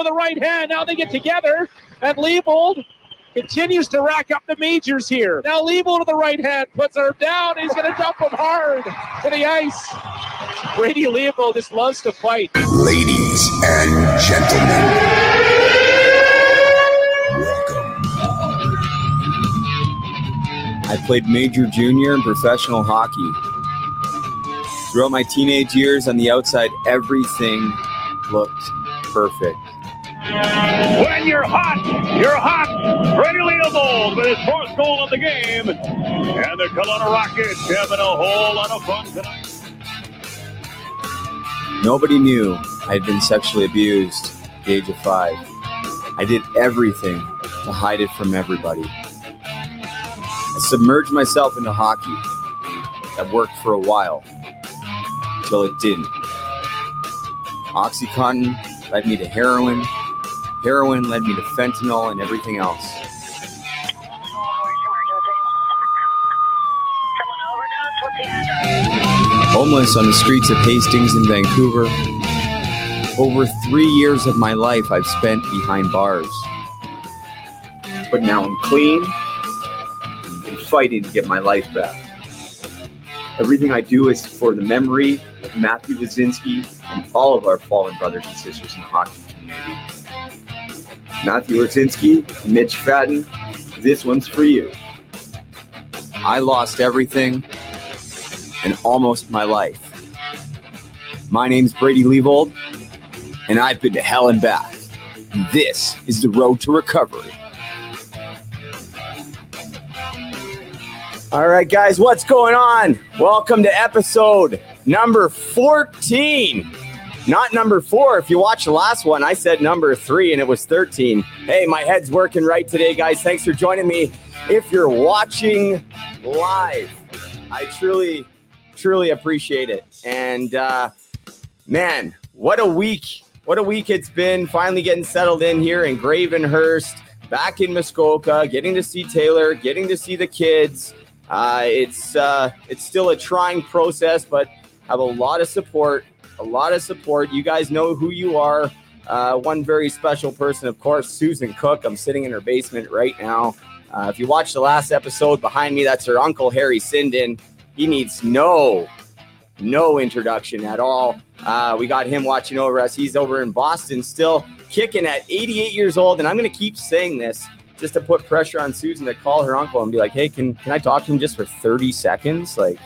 with the right hand. Now they get together, and Leavold continues to rack up the majors here. Now Leavold to the right hand puts her down. He's going to dump him hard to the ice. Brady Leavold just loves to fight. Ladies and gentlemen, welcome. I played major, junior, and professional hockey. Throughout my teenage years on the outside, everything looked perfect. When you're hot, you're hot. Brady Leavold with his fourth goal of the game. And the Kelowna Rockets having a whole lot of fun tonight. Nobody knew I had been sexually abused at the age of five. I did everything to hide it from everybody. I submerged myself into hockey. That worked for a while until it didn't. Oxycontin led me to heroin. Heroin led me to fentanyl and everything else. Homeless on the streets of Hastings in Vancouver. Over three years of my life I've spent behind bars. But now I'm clean and fighting to get my life back. Everything I do is for the memory of Matthew Wazinski and all of our fallen brothers and sisters in the hockey community. Matthew Wazinski, Mitch Fadden, this one's for you. I lost everything and almost my life. My name's Brady Leavold, and I've been to hell and back. This is the road to recovery. All right, guys, what's going on? Welcome to episode number 14. Not number four. If you watch the last one, I said number three and it was 13. Hey, my head's working right today, guys. Thanks for joining me. If you're watching live, I truly, truly appreciate it. And uh, man, what a week. What a week it's been. Finally getting settled in here in Gravenhurst, back in Muskoka, getting to see Taylor, getting to see the kids. Uh, it's uh, it's still a trying process, but have a lot of support. A lot of support. You guys know who you are. Uh, one very special person, of course, Susan Cook. I'm sitting in her basement right now. Uh, if you watched the last episode behind me, that's her uncle Harry Sinden. He needs no no introduction at all. Uh, we got him watching over us. He's over in Boston, still kicking at 88 years old. And I'm going to keep saying this just to put pressure on Susan to call her uncle and be like, "Hey, can can I talk to him just for 30 seconds?" Like,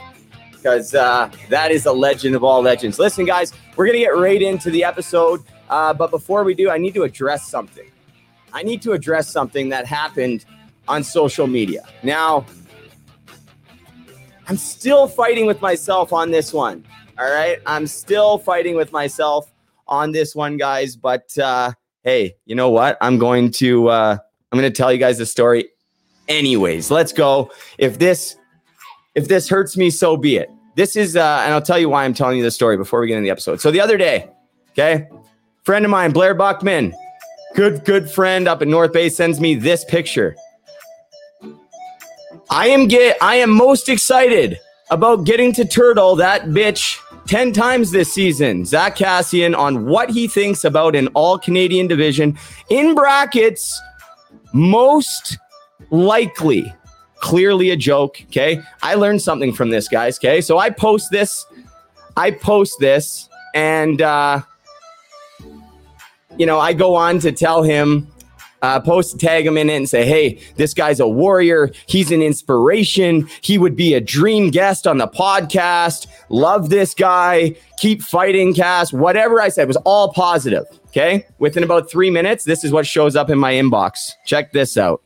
because uh, that is a legend of all legends. Listen, guys, we're gonna get right into the episode. Uh, but before we do, I need to address something. I need to address something that happened on social media. Now, I'm still fighting with myself on this one. All right. I'm still fighting with myself on this one, guys. But uh, hey, you know what? I'm going to uh, I'm going to tell you guys the story. Anyways, let's go. If this if this hurts me, so be it. This is uh, and I'll tell you why I'm telling you this story before we get into the episode. So the other day, okay, friend of mine, Blair Buckman, good good friend up in North Bay, sends me this picture. I am get I am most excited about getting to turtle that bitch 10 times this season. Zack Kassian on what he thinks about an all Canadian division in brackets, most likely. Clearly a joke. Okay. I learned something from this, guys. Okay. So I post this. I post this and uh you know, I go on to tell him uh, post tag him in it and say, hey, this guy's a warrior. He's an inspiration. He would be a dream guest on the podcast. Love this guy. Keep fighting, Cass. Whatever I said was all positive. Okay. Within about three minutes, this is what shows up in my inbox. Check this out.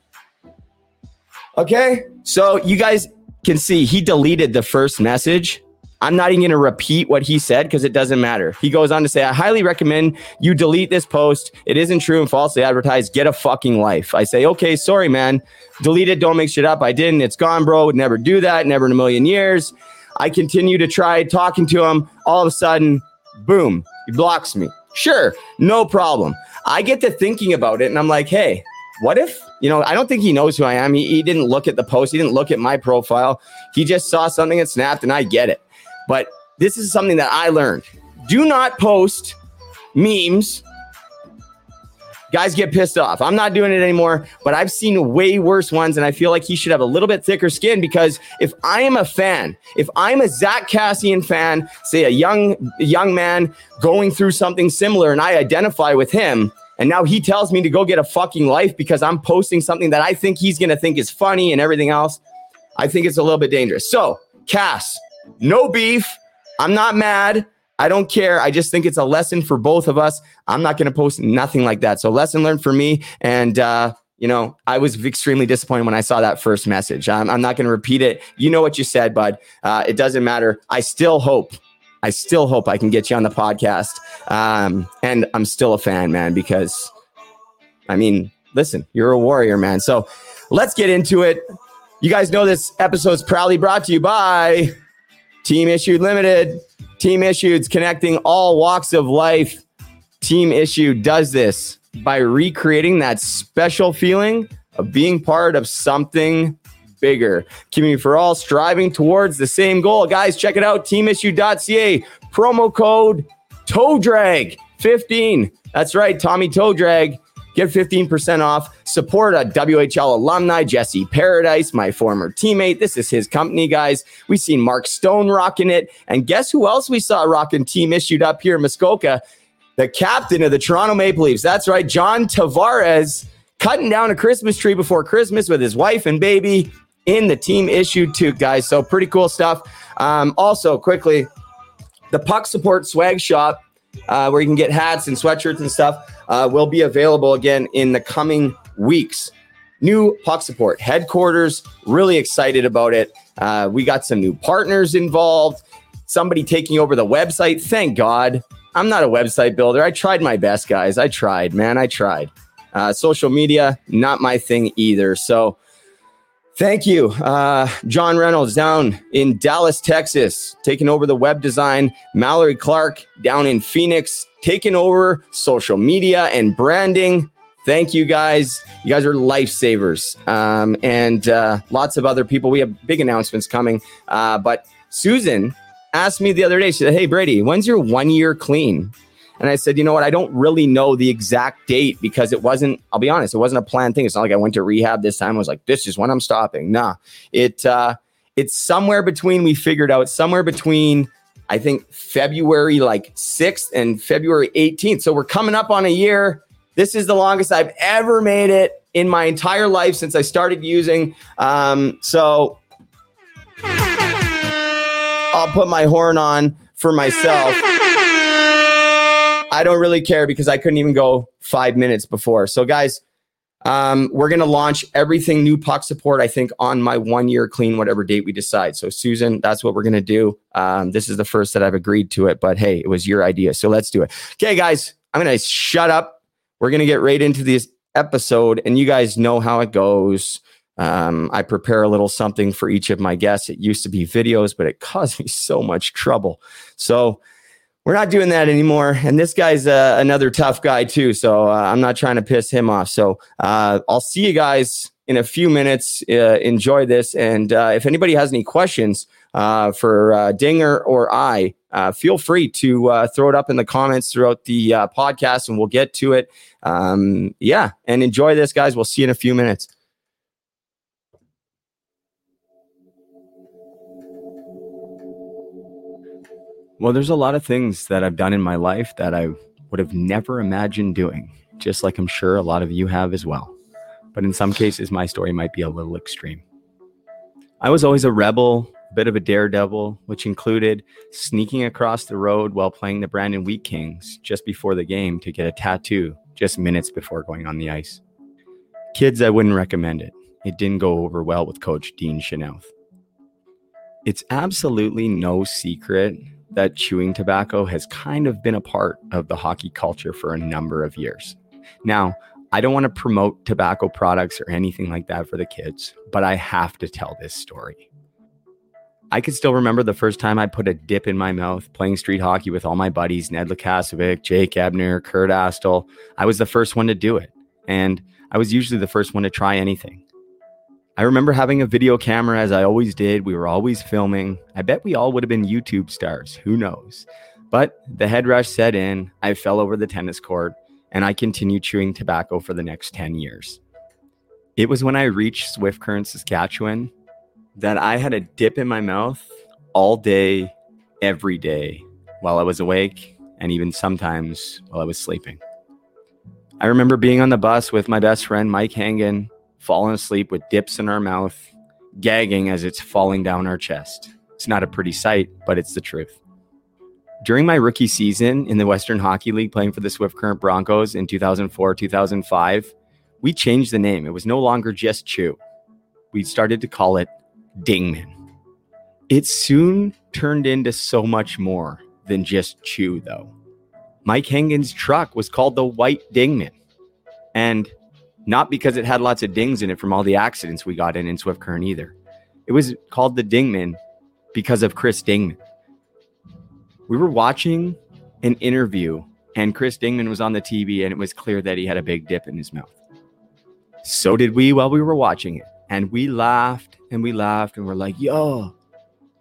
Okay. So you guys can see he deleted the first message. I'm not even going to repeat what he said because it doesn't matter. He goes on to say, I highly recommend you delete this post. It isn't true and falsely advertised. Get a fucking life. I say, okay, sorry, man. Delete it. Don't make shit up. I didn't. It's gone, bro. Would never do that. Never in a million years. I continue to try talking to him. All of a sudden, boom, he blocks me. Sure, no problem. I get to thinking about it and I'm like, hey, what if, you know, I don't think he knows who I am. He, he didn't look at the post, he didn't look at my profile. He just saw something and snapped, and I get it. But this is something that I learned. Do not post memes guys get pissed off. I'm not doing it anymore, but I've seen way worse ones, and I feel like he should have a little bit thicker skin because if I am a fan, if I'm a Zack Kassian fan, say a young young man going through something similar, and I identify with him, and now he tells me to go get a fucking life because I'm posting something that I think he's gonna think is funny and everything else, I think it's a little bit dangerous. So, Cass, no beef. I'm not mad. I don't care. I just think it's a lesson for both of us. I'm not going to post nothing like that. So, lesson learned for me. And, uh, you know, I was extremely disappointed when I saw that first message. I'm, I'm not going to repeat it. You know what you said, bud. Uh, it doesn't matter. I still hope, I still hope I can get you on the podcast. Um, and I'm still a fan, man, because I mean, listen, you're a warrior, man. So let's get into it. You guys know this episode is proudly brought to you by Team Issued Limited. Team Issued connecting all walks of life. Team Issue does this by recreating that special feeling of being part of something bigger. Community for all, striving towards the same goal. Guys, check it out teamissue.ca. Promo code toe drag 15. That's right, Tommy Toe Drag. Get 15% off. Support a WHL alumni, Jesse Paradise, my former teammate. This is his company, guys. We seen Mark Stone rocking it. And guess who else we saw rocking team issued up here in Muskoka? The captain of the Toronto Maple Leafs. That's right, John Tavares, cutting down a Christmas tree before Christmas with his wife and baby in the team issued too, guys. So pretty cool stuff. Um, also, quickly, the Puck Support Swag Shop, uh, where you can get hats and sweatshirts and stuff, uh, will be available again in the coming weeks. New Puck Support headquarters, really excited about it. Uh, we got some new partners involved, somebody taking over the website. Thank God. I'm not a website builder. I tried my best, guys. I tried, man. I tried. Uh, social media, not my thing either. So, Thank you. Uh, John Reynolds down in Dallas, Texas, taking over the web design. Mallory Clark down in Phoenix, taking over social media and branding. Thank you guys. You guys are lifesavers. Um, and uh, lots of other people. We have big announcements coming. Uh, but Susan asked me the other day, she said, Hey, Brady, when's your one year clean? And I said, you know what? I don't really know the exact date because it wasn't, I'll be honest, it wasn't a planned thing. It's not like I went to rehab this time. I was like, this is when I'm stopping. Nah. It uh it's somewhere between we figured out somewhere between I think February like 6th and February 18th. So we're coming up on a year. This is the longest I've ever made it in my entire life since I started using. Um, so I'll put my horn on for myself. I don't really care because I couldn't even go five minutes before. So, guys, um, we're going to launch everything new puck support, I think, on my one year clean, whatever date we decide. So, Susan, that's what we're going to do. Um, this is the first that I've agreed to it, but hey, it was your idea. So, let's do it. Okay, guys, I'm going to shut up. We're going to get right into this episode, and you guys know how it goes. Um, I prepare a little something for each of my guests. It used to be videos, but it caused me so much trouble. So, we're not doing that anymore. And this guy's uh, another tough guy too. So uh, I'm not trying to piss him off. So uh, I'll see you guys in a few minutes. Uh, enjoy this. And uh, if anybody has any questions uh, for Dinger or I, feel free to throw it up in the comments throughout the podcast and we'll get to it. Um, yeah. And enjoy this, guys. We'll see you in a few minutes. Well, there's a lot of things that I've done in my life that I would have never imagined doing, just like I'm sure a lot of you have as well. But in some cases, my story might be a little extreme. I was always a rebel, a bit of a daredevil, which included sneaking across the road while playing the Brandon Wheat Kings just before the game to get a tattoo just minutes before going on the ice. Kids, I wouldn't recommend it. It didn't go over well with Coach Dean Chanel. It's absolutely no secret that chewing tobacco has kind of been a part of the hockey culture for a number of years. Now, I don't want to promote tobacco products or anything like that for the kids, but I have to tell this story. I can still remember the first time I put a dip in my mouth playing street hockey with all my buddies, Ned Lukasovic, Jake Ebner, Kurt Astle. I was the first one to do it. And I was usually the first one to try anything. I remember having a video camera as I always did. We were always filming. I bet we all would have been YouTube stars. Who knows? But the head rush set in. I fell over the tennis court and I continued chewing tobacco for the next 10 years. It was when I reached Swift Current, Saskatchewan, that I had a dip in my mouth all day, every day, while I was awake, and even sometimes while I was sleeping. I remember being on the bus with my best friend, Mike Hangen, falling asleep with dips in our mouth, gagging as it's falling down our chest. It's not a pretty sight, but it's the truth. During my rookie season in the Western Hockey League, playing for the Swift Current Broncos in 2004 2005, we changed the name. It was no longer just Chew. We started to call it Dingman. It soon turned into so much more than just Chew, though. Mike Hangen's truck was called the White Dingman. And not because it had lots of dings in it from all the accidents we got in in Swift Current either. It was called the Dingman because of Chris Dingman. We were watching an interview, and Chris Dingman was on the TV, and it was clear that he had a big dip in his mouth. So did we while we were watching it. And we laughed and we laughed, and we're like, yo,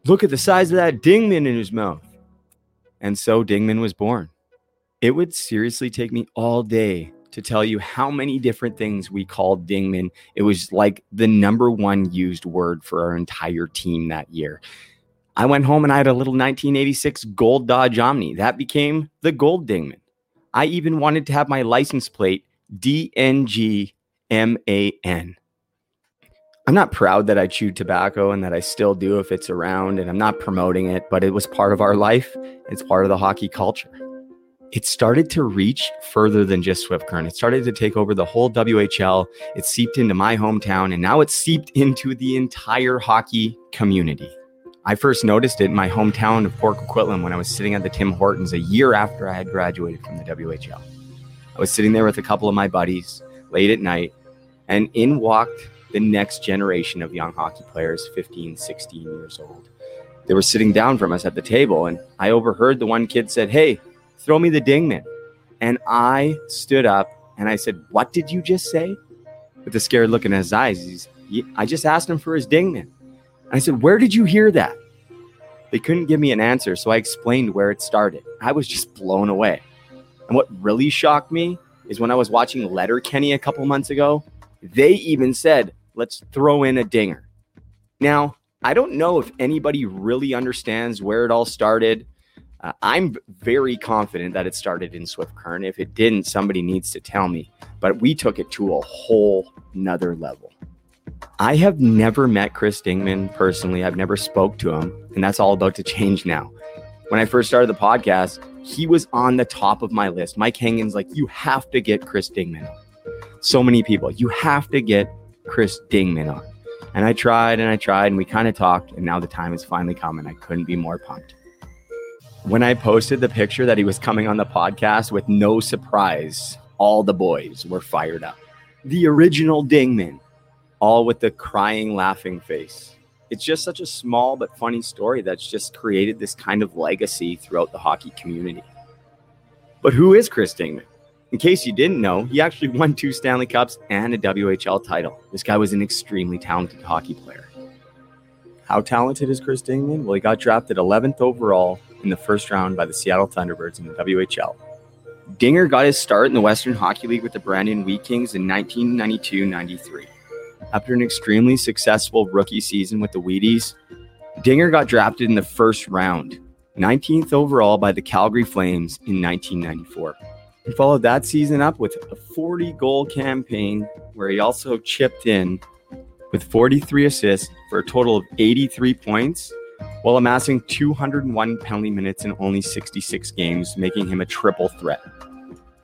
look at the size of that Dingman in his mouth. And so Dingman was born. It would seriously take me all day to tell you how many different things we called Dingman. It was like the number one used word for our entire team that year. I went home and I had a little 1986 gold Dodge Omni. That became the Gold Dingman. I even wanted to have my license plate DNGMAN. I'm not proud that I chewed tobacco and that I still do if it's around, and I'm not promoting it, but it was part of our life. It's part of the hockey culture. It started to reach further than just Swift Current. It started to take over the whole WHL. It seeped into my hometown, and now it's seeped into the entire hockey community. I first noticed it in my hometown of Port Coquitlam when I was sitting at the Tim Hortons a year after I had graduated from the WHL. I was sitting there with a couple of my buddies late at night, and in walked the next generation of young hockey players, 15, 16 years old. They were sitting down from us at the table, and I overheard the one kid said, Hey, throw me the dingman. And I stood up and I said, What did you just say? With a scared look in his eyes, he's, I just asked him for his dingman. I said, Where did you hear that? They couldn't give me an answer, so I explained where it started. I was just blown away. And what really shocked me is when I was watching Letterkenny a couple months ago, they even said, Let's throw in a dinger. Now, I don't know if anybody really understands where it all started. Uh, I'm very confident that it started in Swift Current. If it didn't, somebody needs to tell me. But we took it to a whole nother level. I have never met Chris Dingman personally. I've never spoke to him, and that's all about to change now. When I first started the podcast, he was on the top of my list. Mike Hangen's like, you have to get Chris Dingman. So many people, you have to get Chris Dingman on. And I tried and I tried, and we kind of talked, and now the time has finally come, and I couldn't be more pumped. When I posted the picture that he was coming on the podcast with no surprise, all the boys were fired up. The original Dingman all with the crying, laughing face. It's just such a small but funny story that's just created this kind of legacy throughout the hockey community. But who is Chris Dingman? In case you didn't know, he actually won two Stanley Cups and a WHL title. This guy was an extremely talented hockey player. How talented is Chris Dingman? Well, he got drafted 11th overall in the first round by the Seattle Thunderbirds in the WHL. Dinger got his start in the Western Hockey League with the Brandon Wheat Kings in 1992 93. After an extremely successful rookie season with the Wheaties, Dinger got drafted in the first round, 19th overall by the Calgary Flames in 1994. He followed that season up with a 40 goal campaign where he also chipped in with 43 assists for a total of 83 points while amassing 201 penalty minutes in only 66 games, making him a triple threat.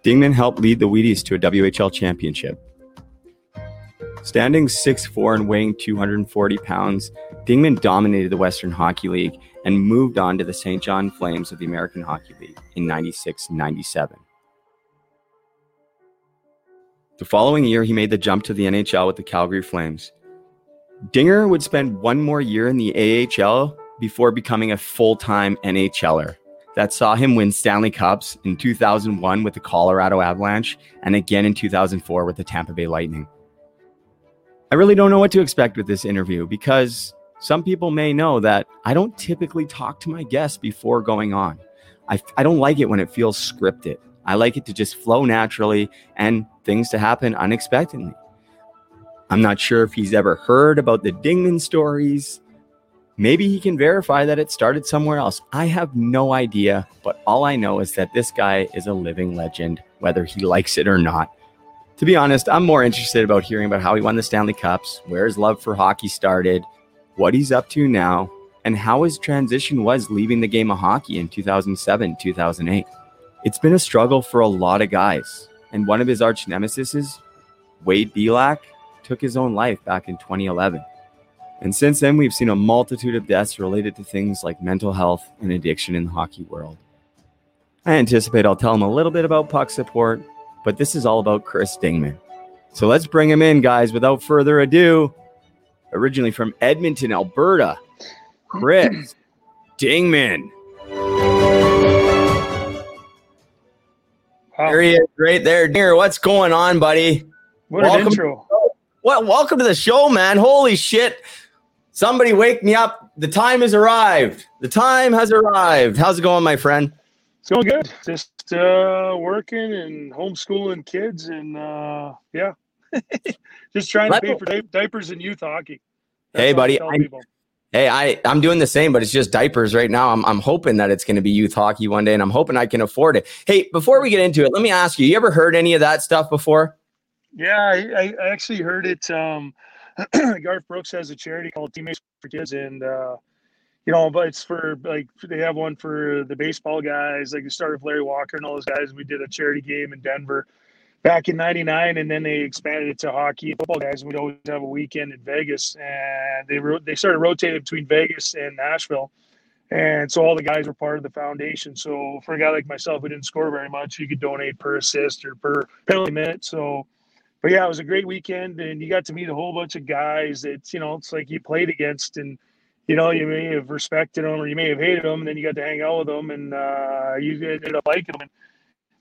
Dingman helped lead the Wheaties to a WHL championship. Standing 6'4 and weighing 240 pounds, Dingman dominated the Western Hockey League and moved on to the St. John Flames of the American Hockey League in 96 97. The following year, he made the jump to the NHL with the Calgary Flames. Dinger would spend one more year in the AHL before becoming a full time NHLer. That saw him win Stanley Cups in 2001 with the Colorado Avalanche and again in 2004 with the Tampa Bay Lightning. I really don't know what to expect with this interview because some people may know that I don't typically talk to my guests before going on. I, I don't like it when it feels scripted. I like it to just flow naturally and things to happen unexpectedly. I'm not sure if he's ever heard about the Dingman stories. Maybe he can verify that it started somewhere else. I have no idea, but all I know is that this guy is a living legend, whether he likes it or not. To be honest, I'm more interested about hearing about how he won the Stanley Cups, where his love for hockey started, what he's up to now, and how his transition was leaving the game of hockey in 2007, 2008. It's been a struggle for a lot of guys, and one of his arch nemesis, Wade Belak, took his own life back in 2011. And since then, we've seen a multitude of deaths related to things like mental health and addiction in the hockey world. I anticipate I'll tell him a little bit about puck support, but this is all about Chris Dingman. So let's bring him in, guys, without further ado. Originally from Edmonton, Alberta, Chris Dingman. Wow. There he is, right there. Dinger, what's going on, buddy? What Welcome. an intro. Well, welcome to the show, man. Holy shit. Somebody wake me up. The time has arrived. The time has arrived. How's it going, my friend? It's going good. Just uh, working and homeschooling kids and uh, yeah, just trying to pay for di- diapers and youth hockey. Hey, buddy, I- Hey, I, I'm doing the same, but it's just diapers right now. I'm, I'm hoping that it's going to be youth hockey one day, and I'm hoping I can afford it. Hey, before we get into it, let me ask you: You ever heard any of that stuff before? Yeah, I, I actually heard it. Um, Garth Brooks has a charity called Teammates for Kids, and uh, you know, but it's for like they have one for the baseball guys. Like it started with Larry Walker and all those guys. We did a charity game in Denver back in '99, and then they expanded it to hockey and football guys. And we'd always have a weekend in Vegas, and they ro- they started rotating between Vegas and Nashville. And so all the guys were part of the foundation. So for a guy like myself who didn't score very much, you could donate per assist or per penalty minute. So but yeah, it was a great weekend, and you got to meet a whole bunch of guys that you know it's like you played against, and you know you may have respected them or you may have hated them, and then you got to hang out with them, and uh, you ended up liking them. And,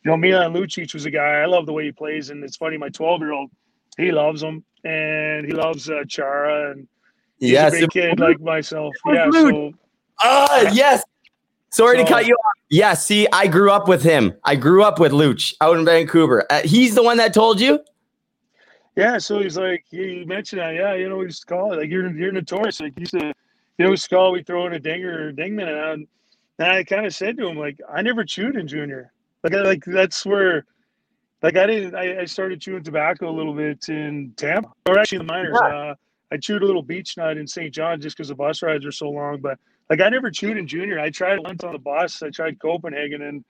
you know, Milan Lucic was a guy I love the way he plays, and it's funny, my twelve year old, he loves him, and he loves uh, Chara, and he's a big kid like myself. Yeah, so Ah, yes. Sorry to cut you off. Yeah, see, I grew up with him. I grew up with Luch out in Vancouver. Uh, he's the one that told you. Yeah, so he's like, he mentioned that. Yeah, you know, we used to call it like you're you're notorious. Like you used to, you know, we used to call we throw in a dinger or dingman, and, and I kind of said to him like, I never chewed in junior. Like, I, like that's where, like I didn't. I, I started chewing tobacco a little bit in Tampa, or actually in the minors. Uh, I chewed a little Beech-Nut in St. John just because the bus rides are so long. But like I never chewed in junior. I tried once on the bus. I tried Copenhagen and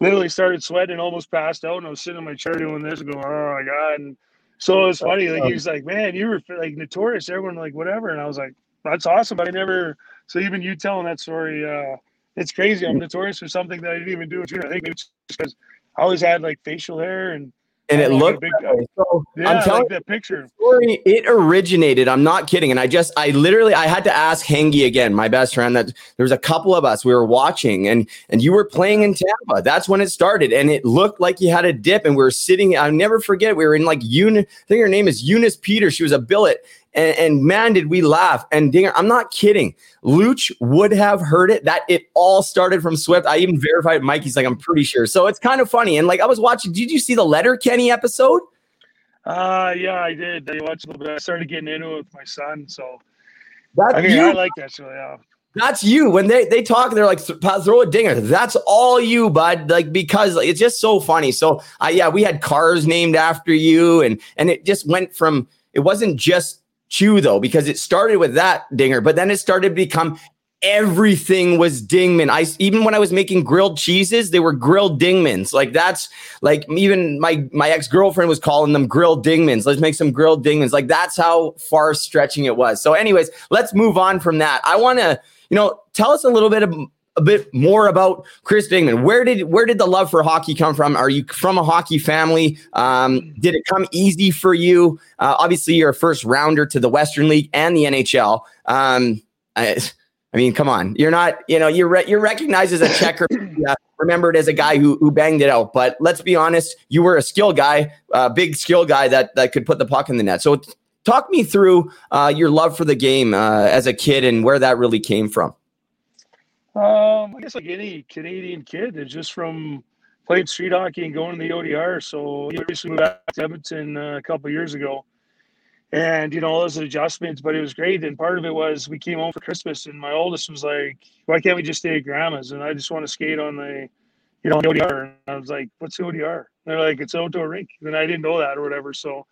literally started sweating, almost passed out, and I was sitting in my chair doing this, and going, "Oh my god!" And so it was funny. Like he was like, "Man, you were like notorious." Everyone like whatever, and I was like, "That's awesome." But I never. So even you telling that story, uh, it's crazy. I'm notorious for something that I didn't even do. I think maybe just because I always had like facial hair and And it looked. big-. So yeah, I'm telling like that picture. story it originated i'm not kidding and i just i literally i had to ask hengi again my best friend that there was a couple of us we were watching and and you were playing in tampa that's when it started and it looked like you had a dip and we were sitting i'll never forget we were in like Eunice, i think her name is eunice peters she was a billet and, and man did we laugh and dinger i'm not kidding luch would have heard it that it all started from swift i even verified mikey's like i'm pretty sure so it's kind of funny and like i was watching did you see the Letterkenny episode Uh yeah, I did. I watched a little bit. I started getting into it with my son. So that's I mean, you I like that show. Yeah. That's you. When they they talk, they're like throw a dinger. That's all you, bud. Like because like, it's just so funny. So uh, yeah, we had cars named after you, and and it just went from it wasn't just chew though because it started with that dinger, but then it started to become everything was dingman. I even when I was making grilled cheeses, they were grilled dingmans. Like that's like even my my ex girlfriend was calling them grilled dingmans. Let's make some grilled dingmans. Like that's how far stretching it was. So, anyways, let's move on from that. I want to you know, tell us a little bit of a bit more about Chris Dingman. Where did where did the love for hockey come from? Are you from a hockey family? Um, did it come easy for you? Uh, obviously, you're a first rounder to the Western League and the NHL. Um, I, I mean, come on, you're not. You know, you're re- you're recognized as a checker. uh, remembered as a guy who who banged it out. But let's be honest, you were a skill guy, a big skill guy that that could put the puck in the net. So. Talk me through uh, your love for the game uh, as a kid and where that really came from. Um, I guess like any Canadian kid, it's just from playing street hockey and going to the ODR. So he recently moved back to Edmonton uh, a couple years ago. And, you know, all those adjustments, but it was great. And part of it was we came home for Christmas and my oldest was like, why can't we just stay at grandma's? And I just want to skate on the, you know, the ODR. And I was like, what's the ODR? And they're like, it's outdoor rink. And I didn't know that or whatever. So,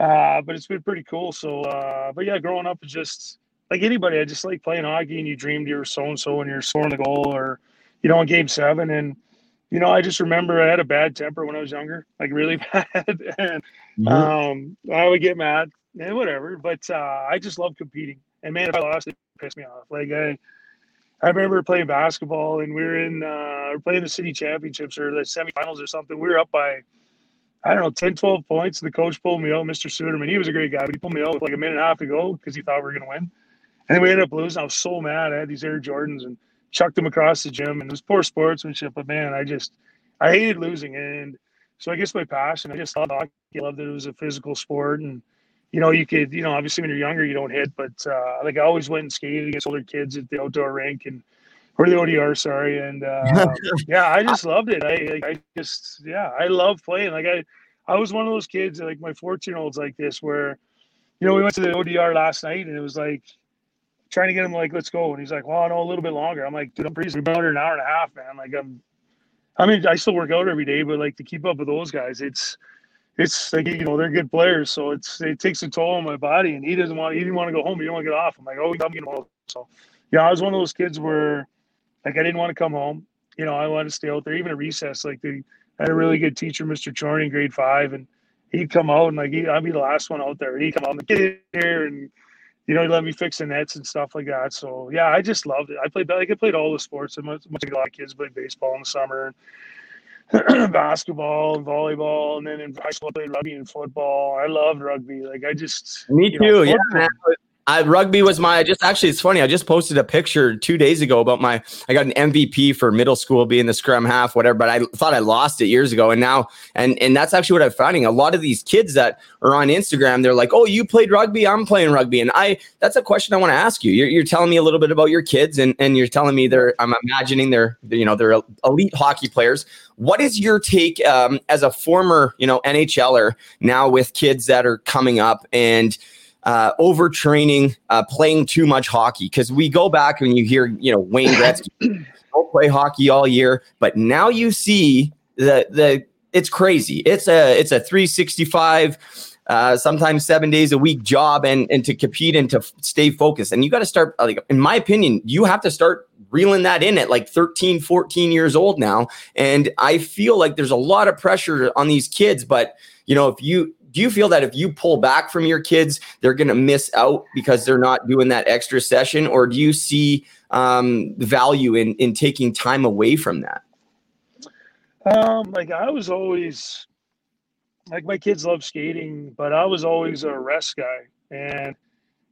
uh, but it's been pretty cool. So, uh, but yeah, growing up is just like anybody, I just like playing hockey and you dreamed you were so and so and you're scoring the goal or, you know, in game seven. And, you know, I just remember I had a bad temper when I was younger, like really bad. and mm-hmm. um, I would get mad and whatever. But uh, I just love competing. And man, if I lost, it pissed me off. Like I, I remember playing basketball and we were in, uh, we playing the city championships or the semifinals or something. We were up by, I don't know, 10, 12 points. The coach pulled me out, Mr. Suderman. He was a great guy, but he pulled me out with like a minute and a half to go because he thought we were going to win. And then we ended up losing. I was so mad. I had these Air Jordans and chucked them across the gym. And it was poor sportsmanship, but man, I just, I hated losing. And so I guess my passion, I just loved hockey. I loved that it was a physical sport. And, you know, you could, you know, obviously when you're younger, you don't hit, but uh, like I always went and skated against older kids at the outdoor rink and, or the ODR, sorry. And uh, yeah, I just loved it. I, I just, yeah, I love playing. Like I, I was one of those kids, like my 14 year olds like this, where, you know, we went to the ODR last night and it was like trying to get him like, let's go. And he's like, well, I know a little bit longer. I'm like, dude, I'm pretty, under an hour and a half, man. Like I'm, I mean, I still work out every day, but like to keep up with those guys, it's, it's like you know they're good players, so it's it takes a toll on my body. And he doesn't want he didn't want to go home. He didn't want to get off. I'm like, oh, I'm getting home. So yeah, I was one of those kids where like I didn't want to come home. You know, I wanted to stay out there, even at recess. Like they had a really good teacher, Mr. Chorney, in grade five, and he'd come out and like he, I'd be the last one out there. He'd come out and get in here and you know, he let me fix the nets and stuff like that. So yeah, I just loved it. I played like I played all the sports. And much, much like a lot of kids played baseball in the summer. and basketball and volleyball, and then in high school I played rugby and football. I loved rugby. Like I just me too. Know, yeah, man. I, rugby was my just actually it's funny. I just posted a picture two days ago about my I got an MVP for middle school being the scrum half, whatever, but I thought I lost it years ago. And now and and that's actually what I'm finding. A lot of these kids that are on Instagram, they're like, Oh, you played rugby, I'm playing rugby. And I that's a question I want to ask you. You're, you're telling me a little bit about your kids and, and you're telling me they're I'm imagining they're you know they're elite hockey players. What is your take um, as a former, you know, NHLer now with kids that are coming up and uh, overtraining, uh, playing too much hockey. Because we go back and you hear, you know, Wayne Gretzky don't play hockey all year, but now you see the the it's crazy. It's a it's a 365. Uh, sometimes seven days a week job and and to compete and to f- stay focused and you got to start like in my opinion you have to start reeling that in at like 13 14 years old now and i feel like there's a lot of pressure on these kids but you know if you do you feel that if you pull back from your kids, they're going to miss out because they're not doing that extra session, or do you see um, value in in taking time away from that? Um, like I was always like my kids love skating, but I was always a rest guy, and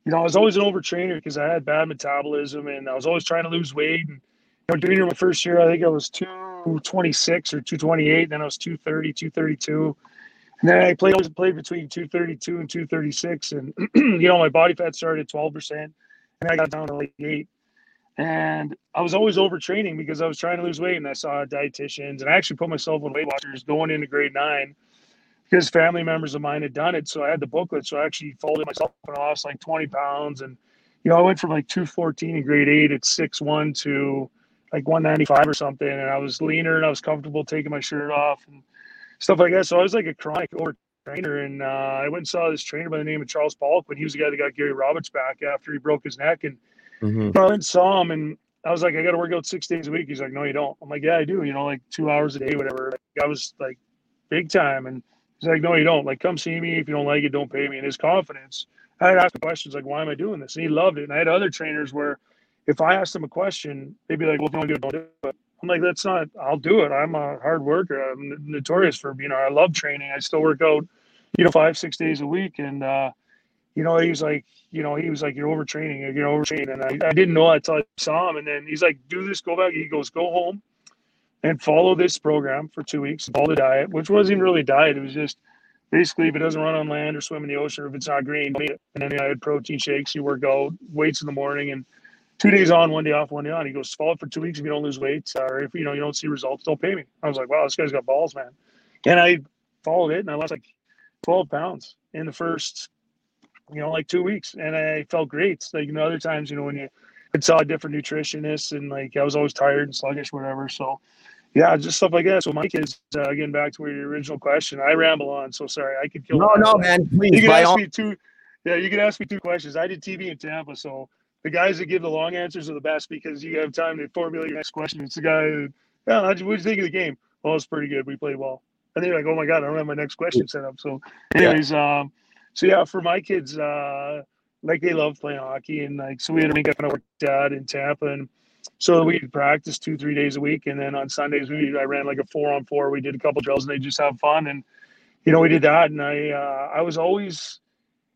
you know I was always an overtrainer because I had bad metabolism, and I was always trying to lose weight. And you know, during my first year, I think I was two twenty six or two twenty eight, then I was 230, 232 and then I played always played between 232 and 236. And you know, my body fat started at 12%. And I got down to like eight. And I was always overtraining because I was trying to lose weight. And I saw dietitians and I actually put myself on Weight Watchers going into grade nine because family members of mine had done it. So I had the booklet. So I actually folded myself and lost like 20 pounds. And, you know, I went from like 214 in grade eight at six one to like 195 or something. And I was leaner and I was comfortable taking my shirt off. And stuff like that. So I was like a chronic over trainer, and uh, I went and saw this trainer by the name of Charles Poliquin he was the guy that got Gary Roberts back after he broke his neck, and mm-hmm. I went and saw him, and I was like, I got to work out six days a week. He's like, No, you don't. I'm like, Yeah, I do. You know, like two hours a day, whatever. Like, I was like big time, and he's like, No, you don't. Like, come see me. If you don't like it, don't pay me. And his confidence. I had asked him questions like, Why am I doing this? And he loved it. And I had other trainers where if I asked them a question, they'd be like, Well, don't do it, don't do it. I'm like, that's not, I'll do it. I'm a hard worker. I'm notorious for, you know, I love training. I still work out, you know, five, six days a week. And, uh, you know, he was like, you know, he was like, you're overtraining, you're overtraining. And I, I didn't know that until I saw him. And then he's like, do this, go back. He goes, go home and follow this program for two weeks, follow the diet, which wasn't really diet. It was just basically if it doesn't run on land or swim in the ocean, or if it's not green, and then I had protein shakes, you work out, weights in the morning. And two days on, one day off, one day on. He goes, follow it for two weeks if you don't lose weight, or if you know you don't see results, don't pay me. I was like, wow, this guy's got balls, man. And I followed it, and I lost like 12 pounds in the first, you know, like two weeks, and I felt great. Like you know, other times, you know, when you I saw a different nutritionist, and like I was always tired and sluggish, whatever. So yeah, just stuff like that. So my kids, uh, getting back to your original question, I ramble on. So sorry, I could kill. No, no, man. Please, you can ask all- me two. Yeah, you can ask me two questions. I did TV in Tampa, so the guys that give the long answers are the best because you have time to formulate your next question. It's the guy who, yeah, what'd you think of the game? Well, it's pretty good. We played well. And then you're like, oh my God, I don't have my next question set up. So, anyways, um, so yeah, for my kids, uh, like they love playing hockey. And like, so we had a rink I kind of worked at in Tampa. And so we practice two, three days a week. And then on Sundays, we, I ran like a four on four. We did a couple drills and they just have fun. And, you know, we did that. And I, uh, I was always,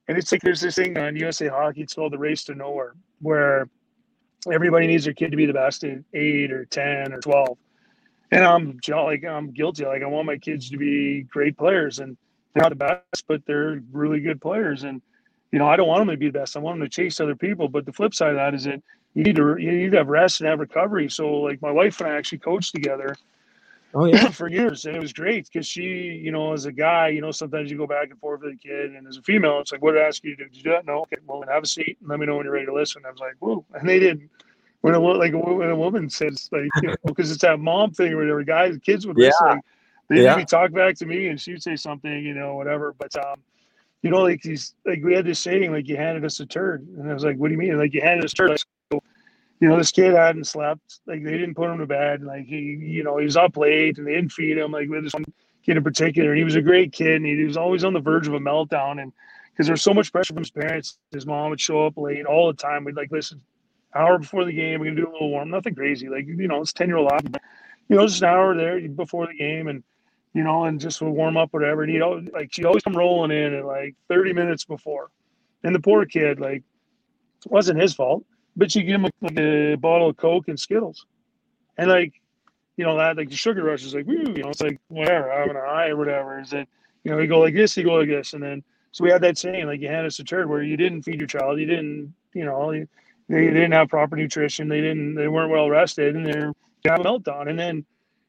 and it's like there's this thing on USA Hockey, it's called the race to nowhere, where everybody needs their kid to be the best at eight or 10 or 12. And I'm like, I'm guilty. Like, I want my kids to be great players and they're not the best, but they're really good players. And, you know, I don't want them to be the best. I want them to chase other people. But the flip side of that is that you need to, you need to have rest and have recovery. So, like, my wife and I actually coach together Oh yeah. for years, and it was great because she, you know, as a guy, you know, sometimes you go back and forth with a kid, and as a female, it's like, what did I ask you to do? Did you do that? No, okay, well, then have a seat and let me know when you're ready to listen. I was like, whoa, and they didn't. When a like when a woman says like, you know, because it's that mom thing where there were guys, kids would listen, Yeah. like, they'd Yeah. maybe talk back to me, and she'd say something, you know, whatever. But um, you know, like these, like we had this saying, like you handed us a turd, and I was like, what do you mean? Like you handed us a turd. You know, this kid hadn't slept. Like they didn't put him to bed. Like he, you know, he was up late and they didn't feed him. Like with this one kid in particular, and he was a great kid, and he was always on the verge of a meltdown. And because there was so much pressure from his parents, his mom would show up late all the time. We'd like listen, hour before the game, we're gonna do a little warm, nothing crazy. Like you know, it's ten year old but you know, just an hour there before the game, and you know, and just would warm up, whatever. And he'd always, like she'd always come rolling in at like thirty minutes before, and the poor kid, like, it wasn't his fault but you give him like a bottle of Coke and Skittles, and like, you know that like the sugar rush is like, woo, you know, it's like whatever, having a high or whatever. Is that you know you go like this, you go like this, and then so we had that saying like you had us a turd where you didn't feed your child, you didn't, you know, you, they didn't have proper nutrition, they didn't, they weren't well rested, and they're they have a meltdown, and then.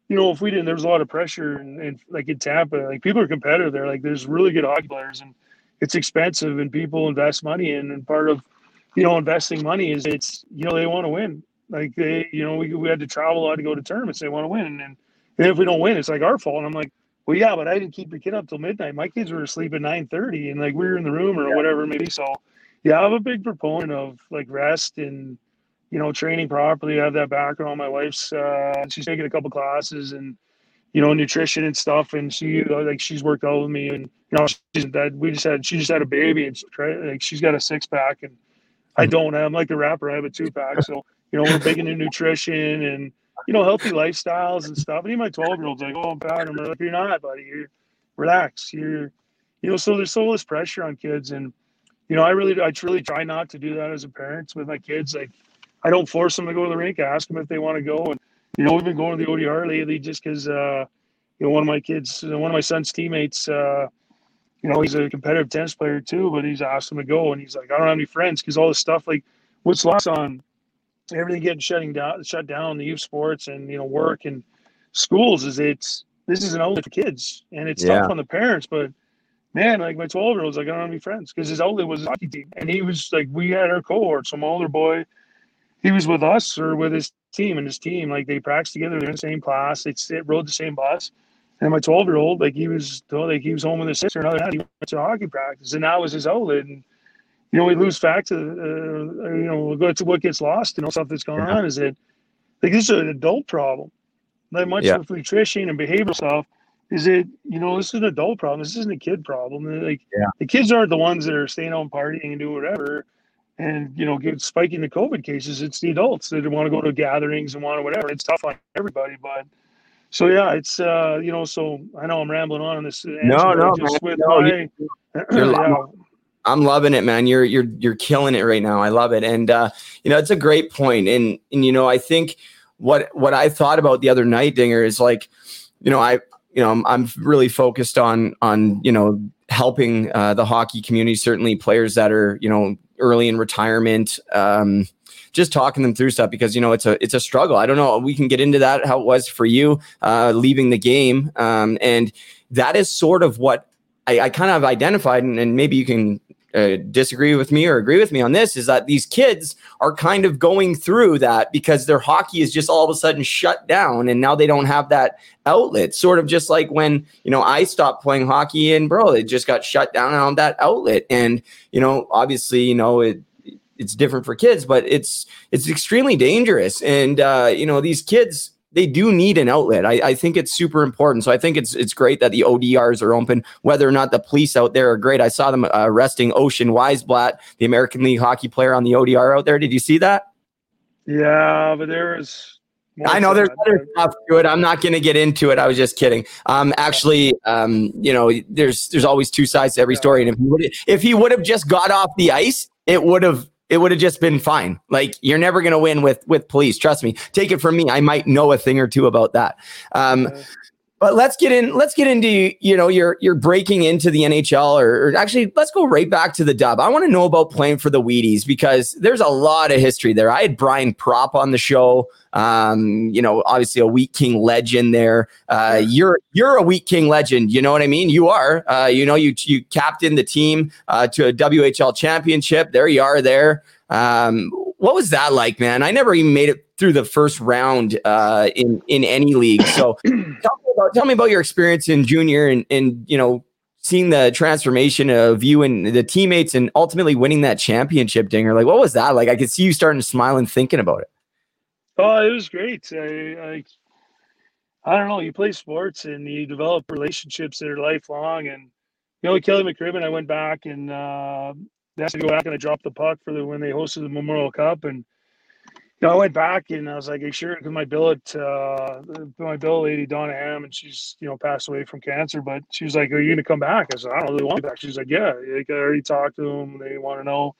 You know, if we didn't, there was a lot of pressure, and, and like in Tampa, like people are competitive there. Like there's really good hockey players, and it's expensive, and people invest money in. And part of you know, investing money is it's, you know, they want to win. Like they, you know, we, we had to travel a lot to go to tournaments. They want to win. And, and if we don't win, it's like our fault. And I'm like, well, yeah, but I didn't keep your kid up till midnight. My kids were asleep at 930 and like we were in the room or whatever, maybe. So yeah, I'm a big proponent of like rest and, you know, training properly. I have that background. My wife's, uh, she's taking a couple classes and, you know, nutrition and stuff. And she, like, she's worked out with me and, you know, she's that we just had, she just had a baby and she, like, she's got a six pack and, I don't. I'm like the rapper. I have a two pack. So, you know, we're big into nutrition and, you know, healthy lifestyles and stuff. And even my 12 year old's like, oh, I'm fat. I'm like, you're not, buddy. You're relax. You're, you know, so there's so less pressure on kids. And, you know, I really, I truly try not to do that as a parent with my kids. Like, I don't force them to go to the rink. I ask them if they want to go. And, you know, we've been going to the ODR lately just because, uh, you know, one of my kids, one of my son's teammates, uh, you know, he's a competitive tennis player too, but he's asked him to go, and he's like, I don't have any friends because all this stuff, like, what's lost on everything getting shutting down, shut down, the youth sports and you know work and schools is it's this is an outlet for kids, and it's Yeah. tough on the parents, but man, like my twelve year old's like, I don't have any friends because his outlet was his hockey team, and he was like, we had our cohort, so my older boy, he was with us or with his team, and his team like they practiced together, they're in the same class, they sit, rode the same bus. And my 12 year old, like he was, like he was home with his sister. Another night, he went to hockey practice, and that was his outlet. And you know, we lose fact to, uh, you know, go to what gets lost. You know, stuff that's going Yeah. on is that like this is an adult problem. Like much Yeah. with nutrition and behavioral stuff, is it you know this is an adult problem. This isn't a kid problem. And, Like Yeah. the kids aren't the ones that are staying home partying and doing whatever. And you know, get spiking the COVID cases. It's the adults that want to go to gatherings and want to whatever. It's tough on everybody, but so yeah, it's uh, you know. So I know I'm rambling on on this. No, no, just man. with No, my, you're yeah, I'm loving it, man. You're you're you're killing it right now. I love it, and uh, you know it's a great point. And and you know I think what what I thought about the other night, Dinger, is like, you know I you know I'm, I'm really focused on on you know helping uh, the hockey community. Certainly players that are you know early in retirement. Um, just talking them through stuff because you know it's a it's a struggle. I don't know. We can get into that how it was for you uh, leaving the game, um, and that is sort of what I, I kind of identified, and, and maybe you can uh, disagree with me or agree with me on this is that these kids are kind of going through that because their hockey is just all of a sudden shut down and now they don't have that outlet sort of just like when you know i stopped playing hockey and bro it just got shut down on that outlet and you know obviously you know it it's different for kids but it's it's extremely dangerous and uh you know these kids they do need an outlet. I, I, think it's super important. So I think it's it's great that the ODRs are open. Whether or not the police out there are great, I saw them uh, arresting Ocean Weisblatt, the American League hockey player, on the ODR out there. Did you see that? Yeah, but there is. I know there's other stuff to it. I'm not going to get into it. I was just kidding. Um, actually, um, you know, there's there's always two sides to every story, and if he would if he would have just got off the ice, it would have it would have just been fine. Like you're never going to win with with police. Trust me. Take it from me. I might know a thing or two about that. Um, but let's get in. Let's get into you know you're you're breaking into the NHL, or, or actually let's go right back to the dub. I want to know about playing for the Wheaties because there's a lot of history there. I had Brian Propp on the show. Um, you know, obviously a Wheat King legend there. Uh, you're you're a Wheat King legend. You know what I mean? You are. Uh, you know, you you captained the team uh, to a WHL championship. There you are. There. Um, what was that like, man? I never even made it through the first round uh, in in any league. So tell me about tell me about your experience in junior and and you know seeing the transformation of you and the teammates and ultimately winning that championship dinger. Like, what was that like? I could see you starting to smile and thinking about it. Oh, it was great. I, I, I don't know. You play sports and you develop relationships that are lifelong. And you know, Kelly McCrimmon, I went back and uh, they asked me to go back and I dropped the puck for the when they hosted the Memorial Cup and you know, I went back and I was like, hey, sure, because my billet, uh, my bill lady, Donna Ham, and she's, you know, passed away from cancer, but she was like, are you going to come back? I said, I don't really want to back. She's like, yeah, like, I already talked to them. They want to know.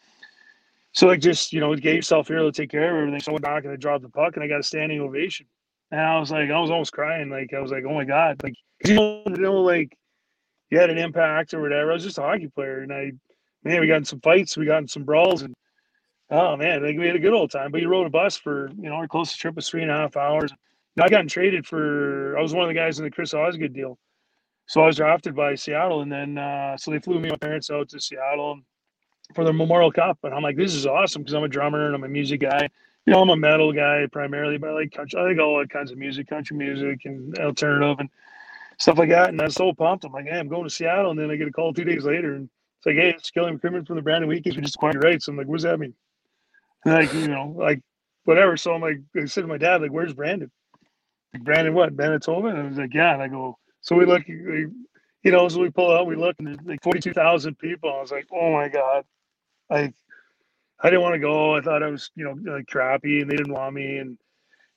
So, like, just, you know, get yourself here, to take care of everything. So I went back and I dropped the puck and I got a standing ovation. And I was like, I was almost crying. Like, I was like, oh my God. Like, you know, you know like, you had an impact or whatever. I was just a hockey player. And I, man, we got in some fights, we got in some brawls. And, Oh man, like we had a good old time. But you rode a bus for you know our closest trip was three and a half hours. I got traded for. I was one of the guys in the Chris Osgood deal, so I was drafted by Seattle, and then uh, so they flew me my parents out to Seattle for the Memorial Cup, and I'm like, this is awesome because I'm a drummer and I'm a music guy. You know, I'm a metal guy primarily, but I like country. I like all kinds of music, country music and alternative and stuff like that. And I was so pumped. I'm like, hey, I'm going to Seattle, and then I get a call two days later, and it's like, hey, it's Kelly McCrimmon from the Brandon Wheat We just acquired rights. I'm like, what does that mean? like you know, like whatever. So I'm like, I said to my dad, like, "Where's Brandon?" Like, Brandon, what? Manitoba? And I was like, "Yeah." And I go, so we look, we, you know, so we pull out, we look, and there's like 42,000 people. I was like, "Oh my god!" Like, I didn't want to go. I thought I was, you know, like crappy, and they didn't want me, and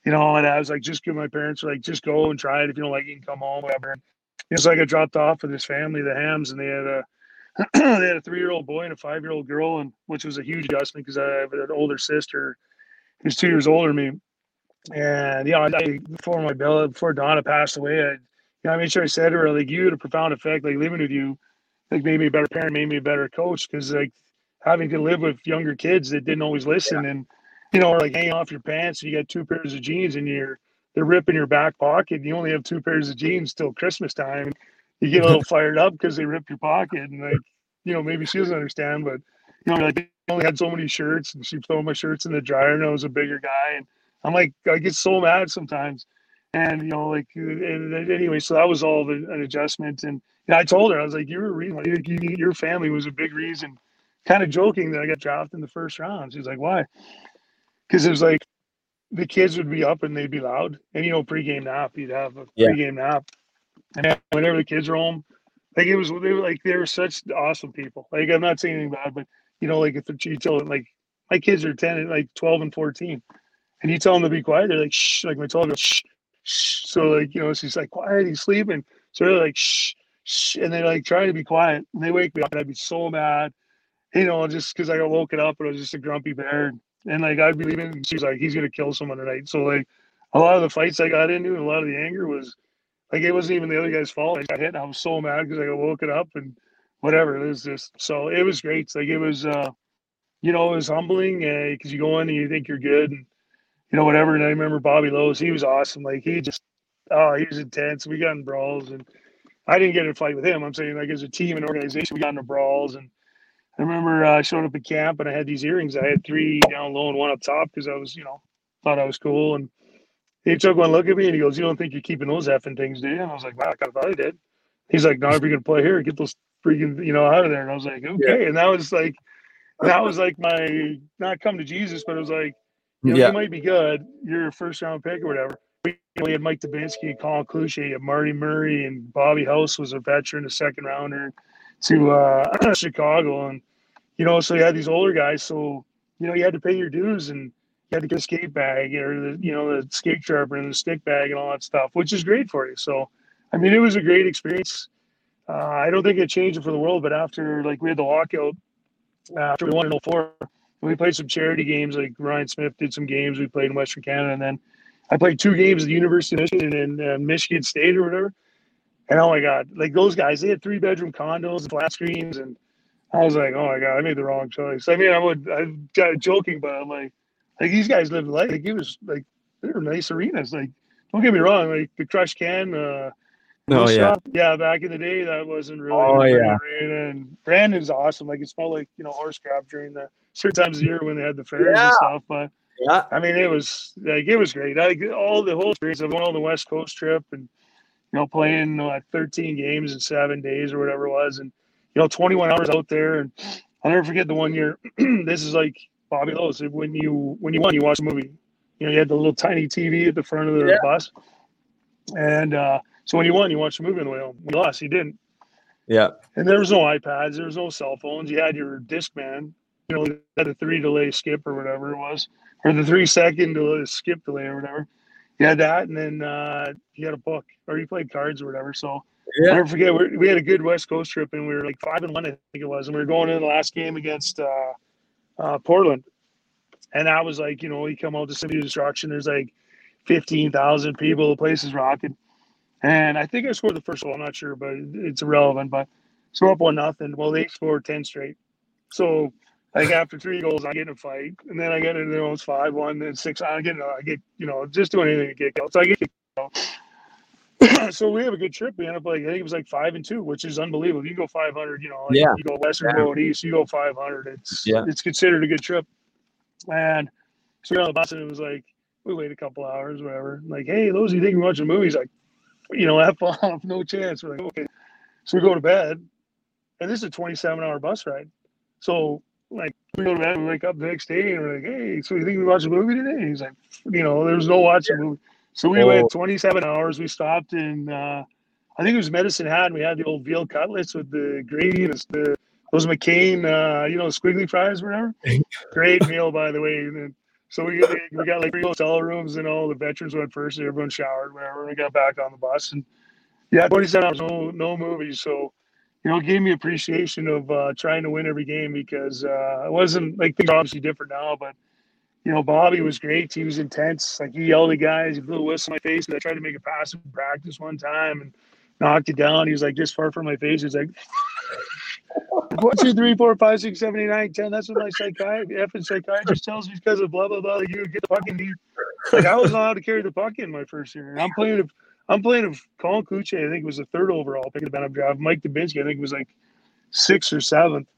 you know, and I was like, just give my parents like, just go and try it. If you don't like it, you can come home, whatever. And, you know, I dropped off with this family, the Hams, and they had a they had a three-year-old boy and a five-year-old girl, and which was a huge adjustment because I have an older sister who's two years older than me. And yeah, you know, I, before my bill, before Donna passed away, I, you know, I made sure I said to her like, "You had a profound effect. Like living with you, like made me a better parent, made me a better coach. Because like having to live with younger kids that didn't always listen, yeah. and you know, like hanging off your pants, and you got two pairs of jeans, and you're they're ripping your back pocket. And you only have two pairs of jeans till Christmas time you get a little fired up because they ripped your pocket and like you know maybe she doesn't understand but you know like I only had so many shirts and she throw my shirts in the dryer and I was a bigger guy and I'm like I get so mad sometimes and you know like and, anyway so that was all the, an adjustment and you know, I told her I was like you're a reason your family was a big reason kind of joking that I got drafted in the first round. She's like why? Because it was like the kids would be up and they'd be loud and you know pregame nap you'd have a yeah. pregame nap and whenever the kids are home, like it was, they were like they were such awesome people. Like I'm not saying anything bad, but you know, like if you tell them, like my kids are ten, and like twelve and fourteen, and you tell them to be quiet, they're like shh. Like my twelve goes shh, shh. So like you know, she's like quiet, he's sleeping. So they're like shh, shh, and they're like trying to be quiet, and they wake me up, and I'd be so mad, you know, just because I got woken up and I was just a grumpy bear, and like I'd be leaving, and she's like, he's gonna kill someone tonight. So like a lot of the fights I got into, and a lot of the anger was like it wasn't even the other guy's fault. I got hit. And I was so mad because I got woken up and whatever. It was just so it was great. Like it was uh you know, it was humbling because you go in and you think you're good and you know whatever. And I remember Bobby Lowes, he was awesome. Like he just, oh, he was intense. We got in brawls and I didn't get in a fight with him. I'm saying like as a team and organization, we got into brawls and. I remember uh, showed up at camp and I had these earrings. I had three down low and one up top because I was, you know, thought I was cool. And he took one look at me and he goes, "You don't think you're keeping those effing things, do you?" And I was like, "Wow, I kind of thought I did." He's like, "No, if you're gonna play here, get those freaking, you know, out of there." And I was like, "Okay." Yeah. And that was like, that was like my not come to Jesus, but it was like, you, know, yeah. you might be good. You're a first round pick or whatever. We, we had Mike Dubinsky, Colin Cloutier, Marty Murray, and Bobby House was a veteran, a second rounder to uh, Chicago, and you know, so you had these older guys, so you know, you had to pay your dues and had to get a skate bag or the you know the skate sharpener and the stick bag and all that stuff, which is great for you. So, I mean, it was a great experience. Uh, I don't think it changed it for the world, but after like we had the walkout uh, after we won in 04, we played some charity games. Like Ryan Smyth did some games. We played in Western Canada, and then I played two games at the University of Michigan and uh, Michigan State or whatever. And oh my god, like those guys, they had three bedroom condos and flat screens, and I was like, oh my god, I made the wrong choice. I mean, I would, I'm joking, but I'm like, like these guys lived life. Like it was like they were nice arenas. Like don't get me wrong, like the Crush Can. Uh, oh yeah, yeah. Back in the day, that wasn't really. Oh yeah. Arena. And Brandon's awesome. Like it smelled like you know horse crap during the certain times of the year when they had the fairs yeah. and stuff. But yeah, I mean it was like it was great. I all the whole experience of going on the West Coast trip and you know playing uh, 13 games in seven days or whatever it was and you know, 21 hours out there. And I'll never forget the one year. this is like Bobby Lowes. When you when you won, you watched a movie. You know, you had the little tiny TV at the front of the yeah. bus. And uh, so when you won, you watched a movie on the way home. We lost, you didn't. Yeah. And there was no iPads, there was no cell phones. You had your Discman, you know, had the three delay skip or whatever it was, or the three second delay, skip delay or whatever. You had that, and then uh, you had a book, or you played cards or whatever. So yeah. I never forget. We, we had a good West Coast trip, and we were like five and one, I think it was, and we were going in the last game against uh, uh, Portland, and that was like, you know, we come out to City Destruction. There's like fifteen thousand people. The place is rocking, and I think I scored the first goal. I'm not sure, but it's irrelevant. But so up one nothing. Well, they scored ten straight. So like after three goals, I get in a fight, and then I get in there, it's five one, then six. I get, I get, you know, just doing anything to get out. So I get. You know, so we have a good trip. We end up like I think it was like five and two, which is unbelievable. You go five hundred, you know, like yeah. you go western, yeah. east, you go five hundred. It's yeah. it's considered a good trip. And so we got on the bus and it was like we wait a couple hours, whatever. Like, hey, those of you think we're watching movies? Like, you know, F off, no chance. We're like, okay. So we go to bed, and this is a twenty-seven hour bus ride. So like we go to bed, we wake up the next day, and we're like, hey, so you think we watch a movie today? he's like, you know, there's no watching movie. So we oh. went 27 hours. We stopped in, uh, I think it was Medicine Hat. And we had the old veal cutlets with the gravy and the, those McCain, uh, you know, squiggly fries, whatever. Great meal, by the way. And then, so we got, we got like three hotel rooms and all the veterans went first. And everyone showered, whatever. We got back on the bus and yeah, 27 hours, no, no movies. So, you know, it gave me appreciation of uh, trying to win every game because uh, it wasn't like things are obviously different now, but you know, Bobby was great. He was intense. Like he yelled at guys, he blew a whistle in my face. I tried to make a pass in practice one time and knocked it down. He was like just far from my face. He's like one, two, three, four, five, six, seven, eight, nine, ten. That's what my psychiatrist, and psychiatrist tells me because of blah blah blah. Like, you get the puck in here. Like I was allowed to carry the puck in my first year. I'm playing of I'm playing of Colin Cloutier, I think it was the third overall pick of the Bantam draft. Mike Dubinsky, I think it was like sixth or seventh.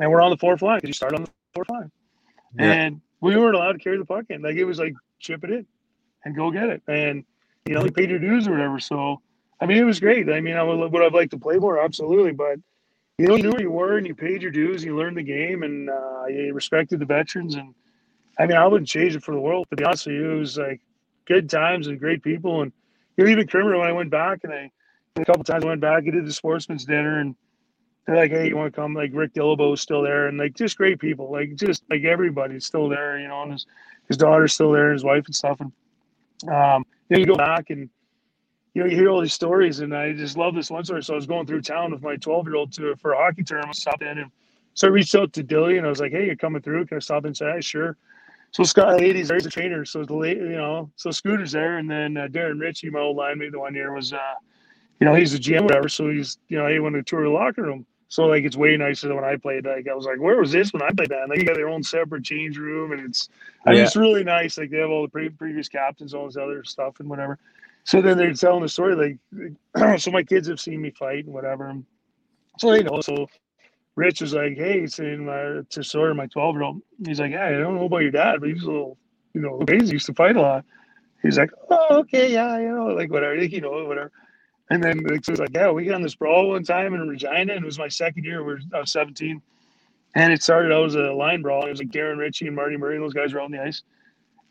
And we're on the fourth line because you start on the fourth line. Yeah. And we weren't allowed to carry the puck in. Like it was like chip it in and go get it. And you know, you paid your dues or whatever. So I mean, it was great. I mean, I would would have liked to play more, absolutely. But you know, you knew where you were and you paid your dues. And you learned the game and uh, you respected the veterans. And I mean, I wouldn't change it for the world. To be honest with you, it was like good times and great people. And you know, even Crimmer when I went back and I a couple times I went back, I did the sportsman's dinner and they're like, hey, you want to come? Like Rick Dillabow's still there, and like just great people, like just like everybody's still there, you know, and his his daughter's still there, and his wife and stuff, and um, you, you go back and you know you hear all these stories, and I just love this one story. So I was going through town with my twelve year old to for a hockey tournament, stop in, and so I reached out to Dilly, and I was like, hey, you're coming through? Can I stop and say, hey, sure. So Scott Hades, there's a trainer, so the late, you know, so Scooter's there, and then uh, Darren Ritchie, my old line mate, the one year was, uh, you know, he's a GM, whatever. So he's, you know, he went to tour the locker room. So like it's way nicer than when I played. Like I was like, where was this when I played that? And like you got their own separate change room, and it's I mean, it's really nice. Like they have all the pre- previous captains, all this other stuff, and whatever. So then they're telling the story like, so my kids have seen me fight and whatever. So they know. So Rich was like, hey, saying my to Sawyer, my twelve year old. He's like, yeah, I don't know about your dad, but he's a little, you know, crazy. He used to fight a lot. He's like, oh, okay, yeah, you know, like whatever, you know, whatever. And then so he's like, yeah, we got on this brawl one time in Regina, and it was my second year. We were I was 17, and it started out as a line brawl. It was like Darren Ritchie and Marty Murray, and those guys were on the ice.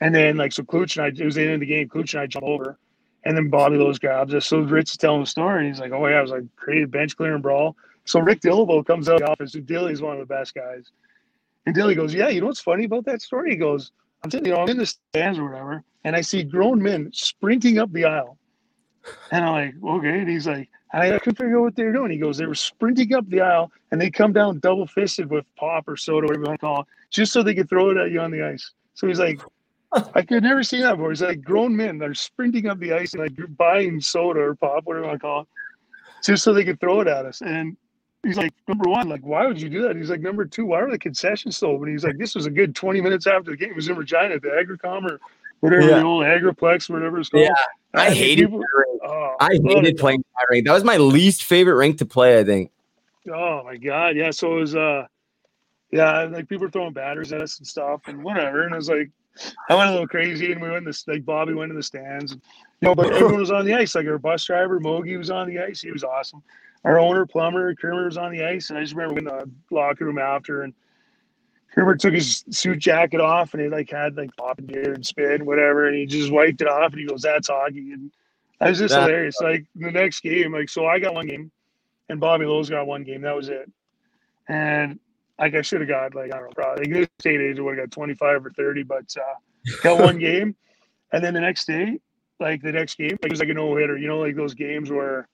And then like so, Klutch and I, it was the end of the game. Klutch and I jump over, and then Bobby Lowes grabs us. So Rich is telling the story, and he's like, oh yeah, I was like created bench clearing brawl. So Rick Dillabo comes out of the office. and Dilly's one of the best guys. And Dilly goes, yeah, you know what's funny about that story? He goes, I'm sitting, you, know, I'm in the stands or whatever, and I see grown men sprinting up the aisle. And I'm like, okay. And he's like, I couldn't figure out what they were doing. He goes, they were sprinting up the aisle and they come down double fisted with pop or soda, whatever you want to call it, just so they could throw it at you on the ice. So he's like, I could never see that before. He's like grown men are sprinting up the ice and like buying soda or pop, whatever you want to call it, just so they could throw it at us. And he's like, number one, like, why would you do that? He's like, number two, why are the concessions still open? He's like, this was a good 20 minutes after the game. It was in Regina, the Agricom or whatever, Yeah. the old Agriplex, whatever it's called. Yeah, I And hated people-. Oh, I hated playing that rink. That was my least favorite rank to play. I think. Oh my god, yeah. So it was uh yeah, like people were throwing batters at us and stuff and whatever. And I was like I went a little crazy and we went in this like Bobby went in the stands and you know, but everyone was on the ice. Like our bus driver, Mogi was on the ice. He was awesome. Our owner, plumber, Kermer was on the ice. And I just remember in the locker room after and Kermer took his suit jacket off and he like had like pop and beer and spit, whatever, and he just wiped it off and he goes, That's hockey. And that was just That- hilarious. Like the next game, like so I got one game and Bobby Lowes got one game. That was it. And like I should have got like I don't know, probably like this state age would have got twenty five or thirty, but uh, got one game. And then the next day, like the next game, like it was like a no hitter. You know, like those games where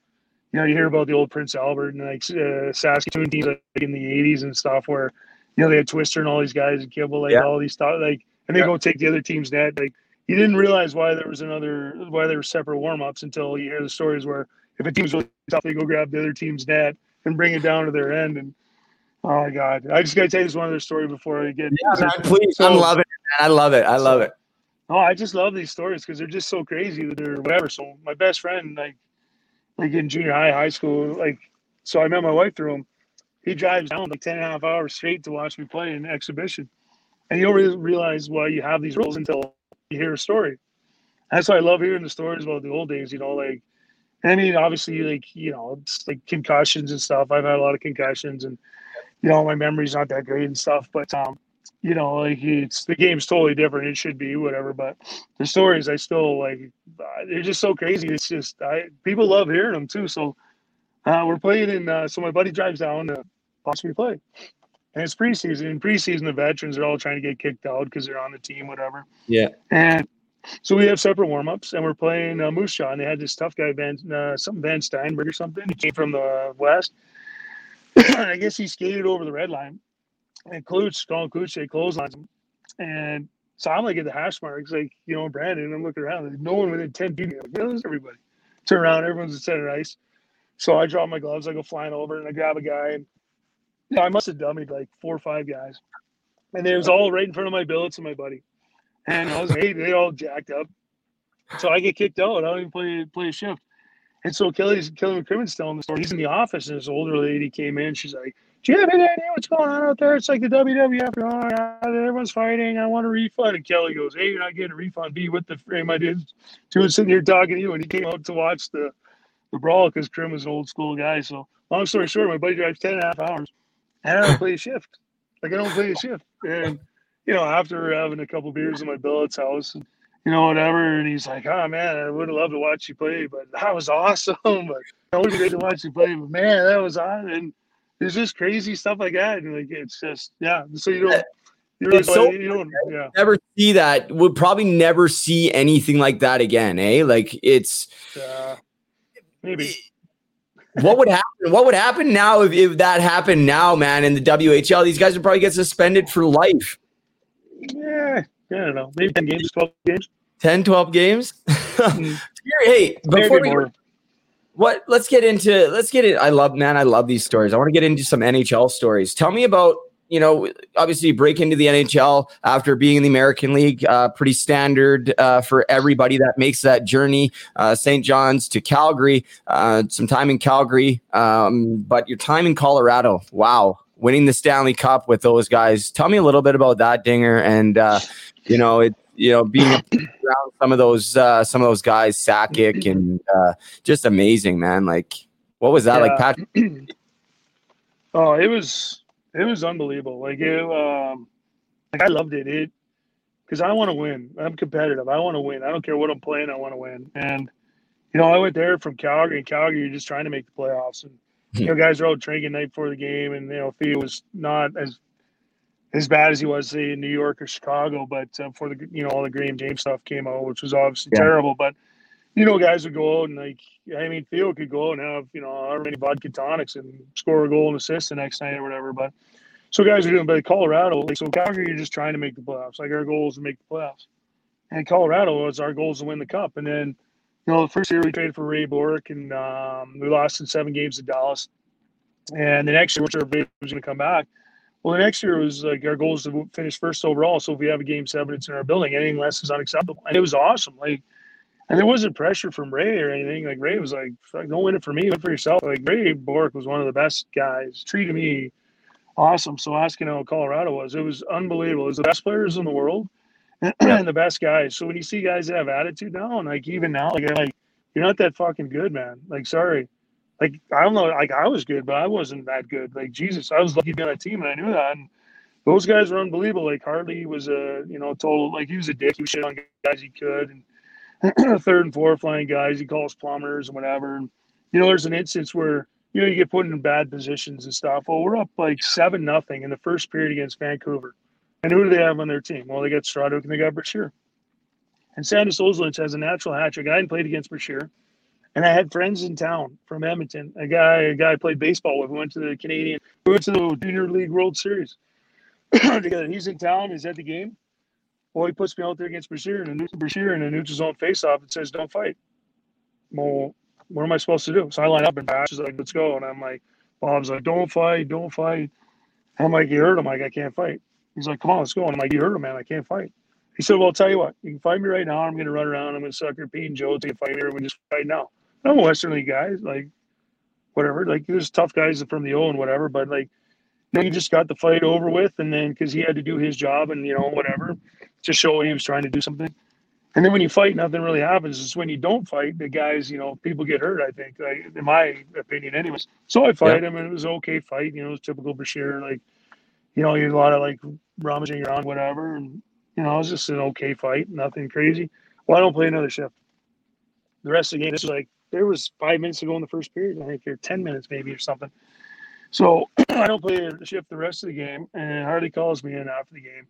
you know you hear about the old Prince Albert and like uh, Saskatoon teams like in the eighties and stuff where you know they had Twister and all these guys and Kibble like Yeah. all these stuff like and they Yeah. go take the other team's net like. You didn't realize why there was another why there were separate warm ups until you hear the stories where if a team's really tough, they go grab the other team's net and bring it down to their end. And oh my god, I just gotta tell you this one other story before I get. Yeah, man, please. So- I'm loving it. I love it. I love it. Oh, I just love these stories because they're just so crazy that they're whatever. So my best friend, like, like in junior high, high school, like, so I met my wife through him. He drives down like 10 and a half hours straight to watch me play in exhibition. And you don't really realize why you have these rules until you hear a story. That's why I love hearing the stories about the old days, you know, like, I mean, obviously, like, you know, it's like concussions and stuff. I've had a lot of concussions and, you know, my memory's not that great and stuff, but, um, you know, like it's the game's totally different. It should be whatever, but the stories I still like. They're just so crazy. It's just I people love hearing them too. So uh, we're playing in. Uh, so my buddy drives down to watch me play, and it's preseason. In preseason, the veterans are all trying to get kicked out because they're on the team, whatever. Yeah. And so we have separate warm ups, and we're playing uh, Moose Jaw. And they had this tough guy, Van, uh, something Van Steinberg or something. He came from the west. I guess he skated over the red line, and Klutz, Colin Klutz, they clotheslines him. And so I'm like at the hash marks, like, you know, Brandon, and I'm looking around, there's no one within 10 feet. Like, where's everybody? Turn around, everyone's at center ice. So I draw my gloves, I go flying over, and I grab a guy, and you know, I must have dummied like four or five guys. And it was all right in front of my billets and my buddy. And I was hey, they all jacked up. So I get kicked out. I don't even play play a shift. And so Kelly's Kelly McCrimmon's telling the story. He's in the office, and this older lady came in. She's like, "Do you have any idea what's going on out there? It's like the WWF. Oh, everyone's fighting. I want a refund." And Kelly goes, "Hey, you're not getting a refund. Be with the frame. I did. Two was sitting here talking to you, and he came out to watch the the brawl because Krim was an old school guy. So long story short, my buddy drives 10 and a half hours, and I don't play a shift. Like I don't play a shift. And you know, after having a couple beers in my billet's house, and you know, whatever. And he's like, "Oh man, I would have loved to watch you play, but that was awesome. But it would be great to watch you play, but man, that was on." And it's just crazy stuff like that. And like, it's just yeah. So you don't, you It's so- you don't, yeah. Never see that. Would probably never see anything like that again. Eh? Like it's Uh, maybe. what would happen? What would happen now if, if that happened now, man? In the WHL, these guys would probably get suspended for life. Yeah, I don't know. Maybe ten games, twelve games. 10, 12 games. Mm. hey, before Maybe we, more. what let's get into let's get it i love man i love these stories i want to get into some nhl stories tell me about you know obviously break into the nhl after being in the american league uh, pretty standard uh, for everybody that makes that journey uh, st john's to calgary uh, some time in calgary um, but your time in colorado wow winning the stanley cup with those guys tell me a little bit about that dinger and uh, you know it you know, being around some of those uh, some of those guys, Sakic, and uh, just amazing, man. Like, what was that Yeah. like, Patrick? Oh, it was it was unbelievable. Like it, um, like I loved it. It because I want to win. I'm competitive. I want to win. I don't care what I'm playing. I want to win. And you know, I went there from Calgary. And Calgary, you're just trying to make the playoffs. And you know, guys are out drinking night before the game. And you know, Theo was not as as bad as he was say in New York or Chicago. But uh, for the you know all the Graham James stuff came out, which was obviously Yeah. terrible. But you know, guys would go out and like, I mean, Theo could go and have, you know, however many vodka tonics and score a goal and assist the next night or whatever. But so guys are doing, but Colorado, like, so Calgary, you're just trying to make the playoffs. Like our goal is to make the playoffs. And Colorado was our goal is to win the cup. And then, you know, the first year we traded for Ray Bourque and um, we lost in seven games to Dallas. And the next year, which everybody was going to come back. Well, the next year was like our goal is to finish first overall. So if we have a game seven, it's in our building. Anything less is unacceptable. And it was awesome. Like, and there wasn't pressure from Ray or anything. Like Ray was like, "Fuck, "Don't win it for me, win for yourself." Like Ray Bourque was one of the best guys. Treated me awesome. So asking how Colorado was, it was unbelievable. It was the best players in the world and the best guys. So when you see guys that have attitude now, and like even now, like, like you're not that fucking good, man. Like sorry. Like I don't know, like I was good, but I wasn't that good. Like Jesus, I was lucky to be on a team, and I knew that. And those guys were unbelievable. Like Hartley was a you know total like he was a dick. He was shit on guys he could, and third and fourth line guys he calls plumbers and whatever. And you know, there's an instance where you know you get put in bad positions and stuff. Well, we're up like seven nothing in the first period against Vancouver, and who do they have on their team? Well, they got Straduk and they got Brashear. And Sandis Ozolinsh has a natural hat trick. I hadn't played against Brashear. And I had friends in town from Edmonton. A guy, a guy I played baseball with. We went to the Canadian, we went to the Junior League World Series together. He's in town. He's at the game. Well, he puts me out there against Brashear and a Brashear in a neutral zone face-off. It says, "Don't fight." Well, what am I supposed to do? So I line up and Bash is like, "Let's go," and I'm like, Bob's like, "Don't fight, don't fight." And I'm like, "You hurt him." I'm like, "I can't fight." He's like, "Come on, let's go." And I'm like, "You hurt him, man. I can't fight." He said, "Well, I'll tell you what. You can fight me right now. I'm going to run around. I'm going to suck your Pete and Joe to fight or we just fight now." I'm a Western League guy, like whatever. Like there's tough guys from the O and whatever, but like you know, he just got the fight over with, and then because he had to do his job and you know whatever, to show he was trying to do something. And then when you fight, nothing really happens. It's when you don't fight, the guys, you know, people get hurt. I think, like, in my opinion, anyways. So I fight him, and it was an okay fight. You know, it was typical Brashear. Like, you know, you had a lot of like rummaging around, whatever, and you know, it was just an okay fight, nothing crazy. Well, I don't play another shift. The rest of the game, this was like there was five minutes to go in the first period. I think or ten minutes maybe or something. So I don't play a shift the rest of the game, and Hartley calls me in after the game,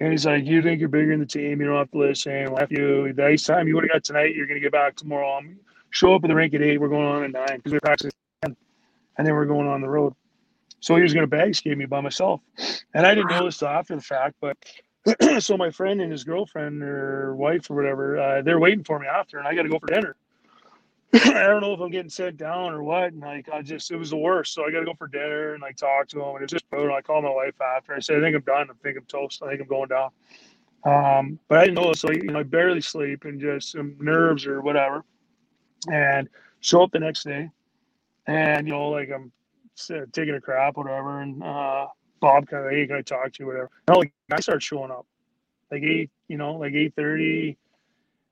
and he's like, "You think you're bigger in the team? You don't have to listen. Well, you the ice time you would have got tonight, you're going to get back tomorrow. Um, show up at the rink at eight. We're going on at nine because we're practicing, 10, and then we're going on the road." So he was going to bag skate me by myself, and I didn't know this after the fact, but. so my friend and his girlfriend or wife or whatever, uh, they're waiting for me after, and I got to go for dinner. I don't know if I'm getting sent down or what. And like, I just, it was the worst. So I got to go for dinner and like talk to him. And it was just brutal. I called my wife after. I said, I think I'm done. I think I'm toast. I think I'm going down. Um, but I didn't know. So, you know, I barely sleep and just some nerves or whatever. And show up the next day. And, you know, like I'm taking a crap, whatever. And uh, Bob kind of, hey, can I talk to you, whatever. And like, I start showing up like eight, you know, like 8.30.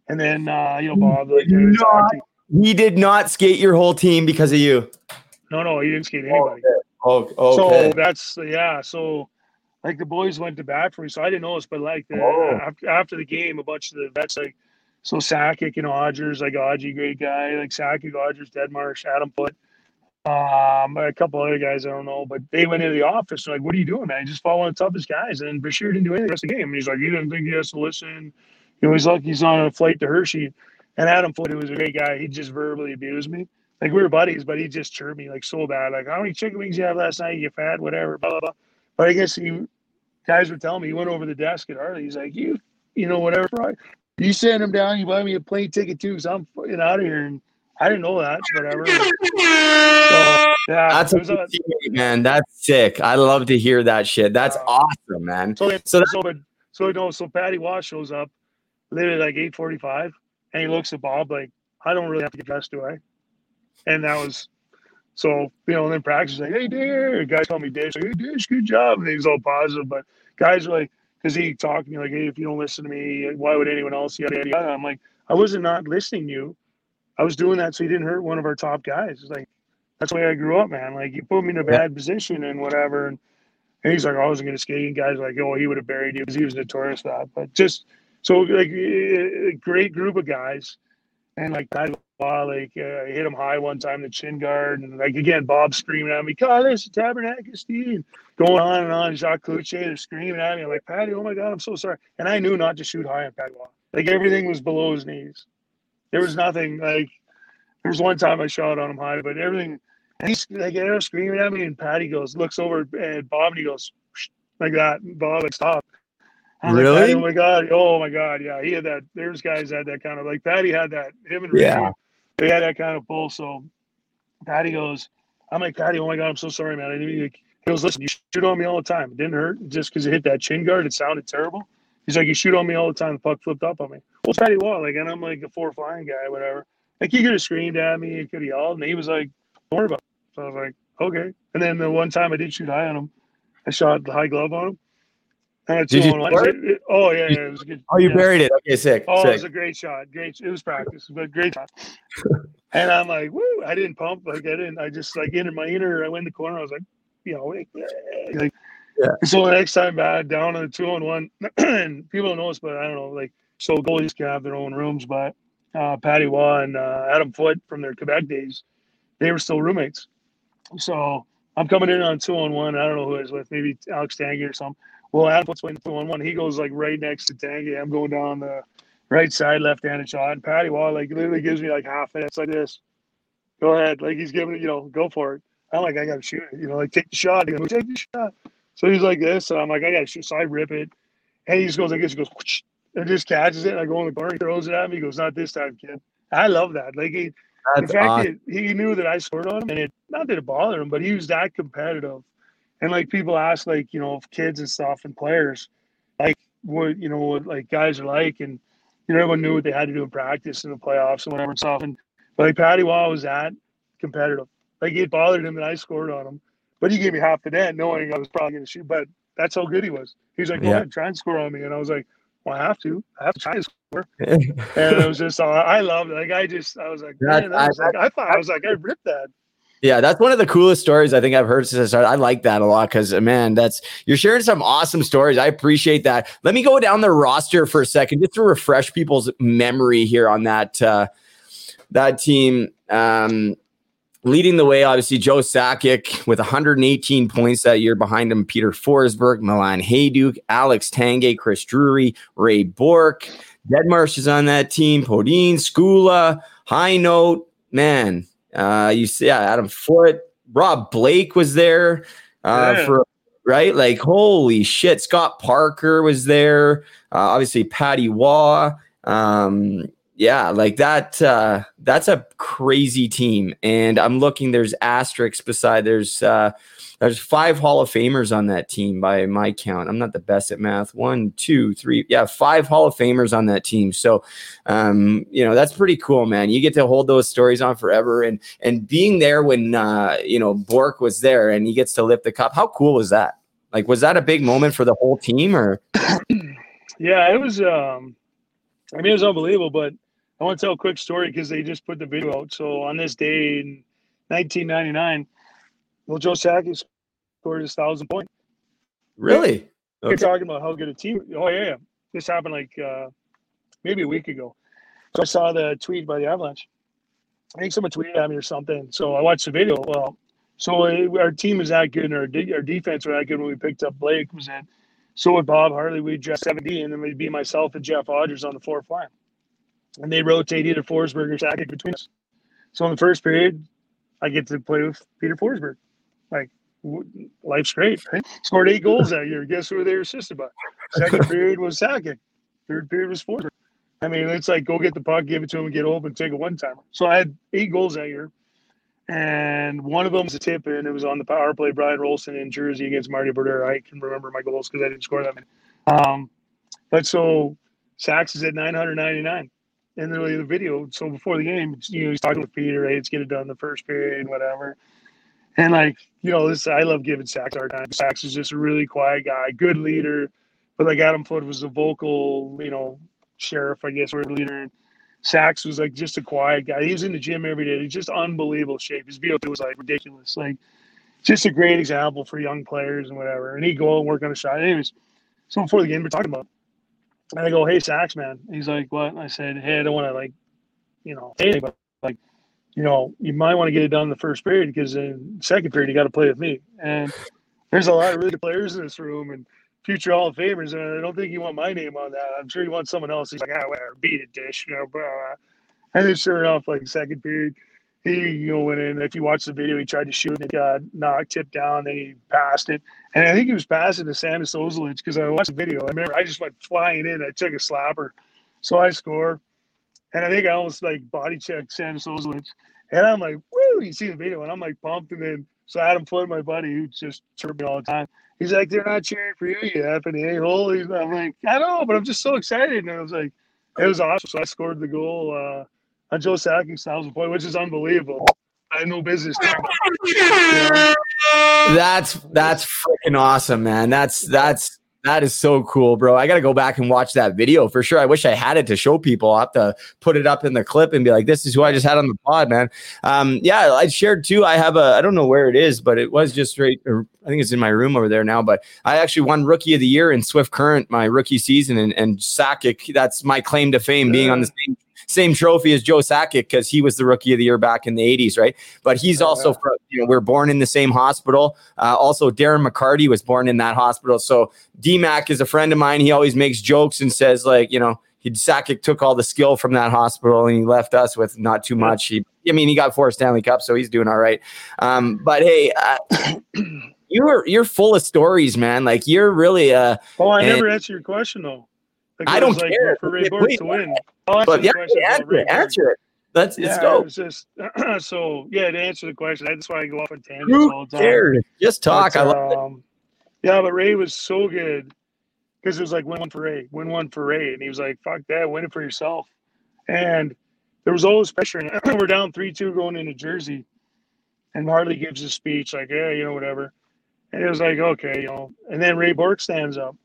And then, uh, you know, Bob, like, "Hey, No. talk to you." He did not skate your whole team because of you. no, no, he didn't skate anybody. Oh, okay. So okay. that's yeah. So like the boys went to bat for me, so I didn't know this, but like the, Oh. after, after the game, a bunch of the vets like so Sakic and Odgers, like Odgie, great guy, like Sakic, Odgers, Deadmarsh, Adam Foote, um, a couple other guys I don't know, but they went into the office. They're like, "What are you doing, man? Just follow the toughest guys." And Brashear didn't do anything the rest of the game. And he's like, "He didn't think he has to listen?" You know, he's like, he's on a flight to Hershey. And Adam Foote, who was a great guy, he just verbally abused me. Like we were buddies, but he just chirped me like so bad. Like, how many chicken wings you have last night? You fat, whatever, blah blah blah. But I guess he guys were telling me he went over the desk at Hartley. He's like, you, you know, whatever. You send him down. You buy me a plane ticket too, because I'm fucking out of here. And I didn't know that. Whatever. So, yeah, That's a was good a- man. That's sick. I love to hear that shit. That's Uh, awesome, man. So, So so, so no, so Patty Roy shows up literally like eight forty five, and he looks at Bob like, "I don't really have to get dressed, do I?" And that was so you know. And then practice like, "Hey, dear," guys call me Dish, like, "Hey, Dish, good job," and he was all positive. But guys were like, because he talked to me like, "Hey, if you don't listen to me, why would anyone else?" Yada yada. yada. I'm like, I wasn't not listening to you. I was doing that so you didn't hurt one of our top guys. It's like that's the way I grew up, man. Like you put me in a bad position and whatever, and and he's like, I wasn't going to skate. And guys are like, oh, he would have buried you because he was notorious for that. But just so like a great group of guys, and like wow, like uh, hit him high one time, the chin guard, and like again, Bob screaming at me, "God, Carlos Tabernacle Steve, going on and on. Jacques Cloutier, they're screaming at me. I'm like, Patty, oh my God, I'm so sorry. And I knew not to shoot high on Roy. Like everything was below his knees. There was nothing like. There was one time I shot on him high, but everything. And he's like, they're screaming at me, and Patty goes, looks over at Bob, and he goes, like that. And Bob, like, stop. I'm like, Really? "Patty, oh my god! Oh my god! Yeah, he had that. There's guys had that kind of like Patty had that. Him and Yeah. Ricky, they had that kind of pull. So Patty goes, I'm like, Patty, oh my god, I'm so sorry, man. I didn't mean to-" He goes, listen, you shoot on me all the time. It didn't hurt just because it hit that chin guard. It sounded terrible. He's like, you shoot on me all the time. The puck flipped up on me. Well, Patty Roy, like, and I'm like a four flying guy, whatever. Like he could have screamed at me, he could have yelled, and he was like, don't worry about it. So I was like, okay. And then the one time I did shoot high on him, I shot the high glove on him. And Did you two on one. It- it- Oh yeah, yeah, it was good. Oh, you yeah. buried it. Okay, sick. Oh, it was a great shot. Great. It was practice, but great shot. and I'm like, woo! I didn't pump. Like I didn't. I just like entered my inner. I went in the corner. I was like, you know, like, like Yeah. So the next time back down on the two on one, and people don't know this, but I don't know. Like so, goalies can have their own rooms, but uh, Patty Roy and uh, Adam Foote from their Quebec days, they were still roommates. So I'm coming in on two on one. I don't know who I was with, maybe Alex Tanguay or something. Well, Adam Foote's playing two on one. He goes like right next to Tanguay. I'm going down the right side, left-handed shot. And Patty Roy like literally gives me like half minutes like this. Go ahead, like he's giving it, you know, go for it. I'm like, I gotta shoot it, you know, like take the shot. He goes, take the shot. So he's like this, and I'm like, I gotta shoot. So I rip it, and he just goes like this. He goes, and just catches it. And I go in the corner, he throws it at me. He goes, not this time, kid. I love that. Like he, That's the fact awesome. that he knew that I scored on him, and it not that it bothered him, but he was that competitive. And like people ask, like you know, kids and stuff and players, like what you know, what like guys are like, and you know, everyone knew what they had to do in practice in the playoffs and whatever and stuff. And but like Patty Roy was that competitive. Like it bothered him that I scored on him, but he gave me half the net, knowing I was probably going to shoot. But that's how good he was. He was like, "Go Yeah. ahead, try and score on me," and I was like, "Well, I have to. I have to try to score." and it was just, uh, I loved it. Like I just, I was like, That- man, that was like, I thought I was like, I ripped that. Yeah, that's one of the coolest stories I think I've heard since I started. I like that a lot because man, that's you're sharing some awesome stories. I appreciate that. Let me go down the roster for a second just to refresh people's memory here on that uh, that team. Um, leading the way, obviously Joe Sakic with 118 points that year. Behind him, Peter Forsberg, Milan Hejduk, Alex Tanguay, Chris Drury, Ray Bourque. Deadmarsh is on that team. Podein, Skoula, High Note, man. Uh, you see, yeah, Adam Foote, Rob Blake was there uh, Yeah. for right. Like, holy shit, Scott Parker was there. Uh, obviously, Patty Roy. Um, yeah, like that. Uh, that's a crazy team, and I'm looking. There's asterisks beside. There's uh, there's five Hall of Famers on that team by my count. I'm not the best at math. One, two, three. Yeah, five Hall of Famers on that team. So, um, you know, that's pretty cool, man. You get to hold those stories on forever, and and being there when uh, you know Bourque was there, and he gets to lift the cup. How cool was that? Like, was that a big moment for the whole team, or Yeah, it was. Um, I mean, it was unbelievable. But I want to tell a quick story because they just put the video out. So on this day in 1999, well, Joe Sakic scored his thousand point. really? We're talking about how good a team. Oh yeah, yeah. This happened like uh, maybe a week ago. So I saw the tweet by the Avalanche. I think someone tweeted at me or something. So I watched the video. Well, so uh, our team is that good, and our de- our defense was that good when we picked up Blake. Was that so? With Bob Hartley, we dressed 17, and then we'd be myself and Jeff Odgers on the fourth line, and they rotate either Forsberg or Sakic between us. So in the first period, I get to play with Peter Forsberg. Like life's great? Scored eight goals that year. Guess who they were assisted by? Second period was Sakic. Third period was Forsberg. I mean, it's like go get the puck, give it to him, and get open, take a one timer. So I had eight goals that year, and one of them was a tip in. It was on the power play. Brian Rolston in Jersey against Marty Brodeur. I can remember my goals because I didn't score that many. Um, but so Sachs is at 999 in the, the video. So before the game, you know, he's talking with Peter. Hey, let's get it done the first period, whatever. And like, you know, this I love giving Sachs our time. Sachs is just a really quiet guy, good leader. But like Adam Foote was a vocal, you know, sheriff, I guess, or leader. And Sachs was like just a quiet guy. He was in the gym every day. He's just unbelievable shape. His VO2 was like ridiculous. Like just a great example for young players and whatever. And he'd go and work on a shot. Anyways, so before the game, we're talking about. And I go, hey, Sachs, man. he's like, what? And I said, hey, I don't want to like, you know, hey, but like, you know, you might want to get it done in the first period because in second period you got to play with me. And there's a lot of really good players in this room and future Hall of Famers, and I don't think you want my name on that. I'm sure you want someone else. He's like, ah, whatever, beat it, dish, you know. Blah. And then sure enough, like second period, he you know went in. If you watch the video, he tried to shoot and it got knocked, tipped down, then he passed it. And I think he was passing to Sandis Ozolinsh because I watched the video. I remember I just went flying in. I took a slapper, so I score. And I think I almost like body checked Sandis Ozolinsh. And I'm like, woo, you see the video, and I'm like pumped. And then so Adam Foote, my buddy, who just chirped me all the time, he's like, they're not cheering for you, you effing a hole. I'm like, I don't know, but I'm just so excited. And I was like, it was awesome. So I scored the goal uh, on Joe Sakic's thousand point, which is unbelievable. I had no business. That's that's freaking awesome, man. That's that's that is so cool, bro. I got to go back and watch that video for sure. I wish I had it to show people. i have to put it up in the clip and be like, this is who I just had on the pod, man. Um, yeah, I shared too. I have a, I don't know where it is, but it was just straight. I think it's in my room over there now, but I actually won rookie of the year in Swift Current, my rookie season. And, and Sakic, that's my claim to fame being on the same same trophy as Joe Sakic because he was the rookie of the year back in the 80s, right? But he's oh, also, from, you know, we're born in the same hospital. Uh, also, Darren McCarty was born in that hospital. So DMAC is a friend of mine. He always makes jokes and says, like, you know, he Sakic took all the skill from that hospital and he left us with not too much. He, I mean, he got four Stanley Cups, so he's doing all right. Um, but hey, uh, you're you're full of stories, man. Like you're really. Uh, oh, I never answered your question though. I don't like, care for Ray Bourque to win. But yeah, answer it. Answer it. Let's, yeah, let's go. just so yeah to answer the question. That's why I go off on tangents Who all the time. Cares? Just talk. But, I love um, it. Yeah, but Ray was so good because it was like win one for Ray, win one for Ray, and he was like, "Fuck that, win it for yourself." And there was always pressure. And we're down three two going into Jersey, and Hartley gives a speech like, "Yeah, you know, whatever." And it was like, okay, you know. And then Ray Bourque stands up,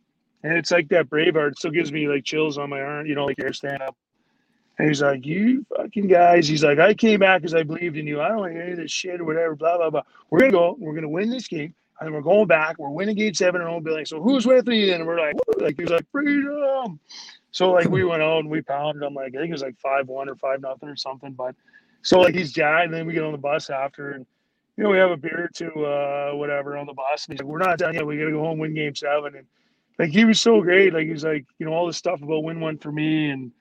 and it's like that Braveheart. Still gives me like chills on my arm, you know, like air stand up. And he's like, You fucking guys. He's like, I came back because I believed in you. I don't want any of this shit or whatever, blah, blah, blah. We're going to go. We're going to win this game. And we're going back. We're winning game seven and be like, So who's with me? And we're like, like, he's like, Freedom. So, like, we went out and we pounded him. Like, I think it was like 5 1 or 5 nothing or something. But so, like, he's jacked. And then we get on the bus after. And, you know, we have a beer or two, uh, whatever, on the bus. And he's like, We're not done yet. We got to go home, win game seven. And, like he was so great. Like he was like, you know, all this stuff about win one for me, and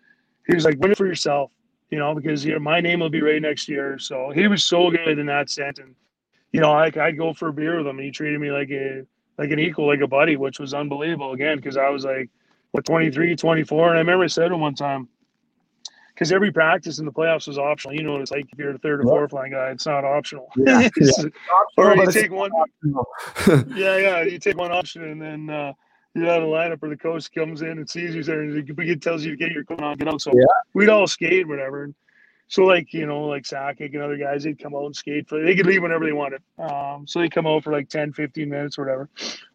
he was like, win it for yourself, you know, because you know my name will be right next year. So he was so good in that sense, and you know, like I'd go for a beer with him, and he treated me like a like an equal, like a buddy, which was unbelievable. Again, because I was like, what 23, 24, and I remember I said him one time. Because every practice in the playoffs was optional. You know, what it's like if you're a third or fourth line guy, it's not optional. Yeah, yeah. or you take one. yeah, yeah, you take one option and then uh, you're out of lineup or the coach comes in and sees you there and he tells you to get your coat on, get out. So yeah. we'd all skate, whatever. So like, you know, like Sakic and other guys, they'd come out and skate for they could leave whenever they wanted. Um, so they come out for like 10, 15 minutes or whatever.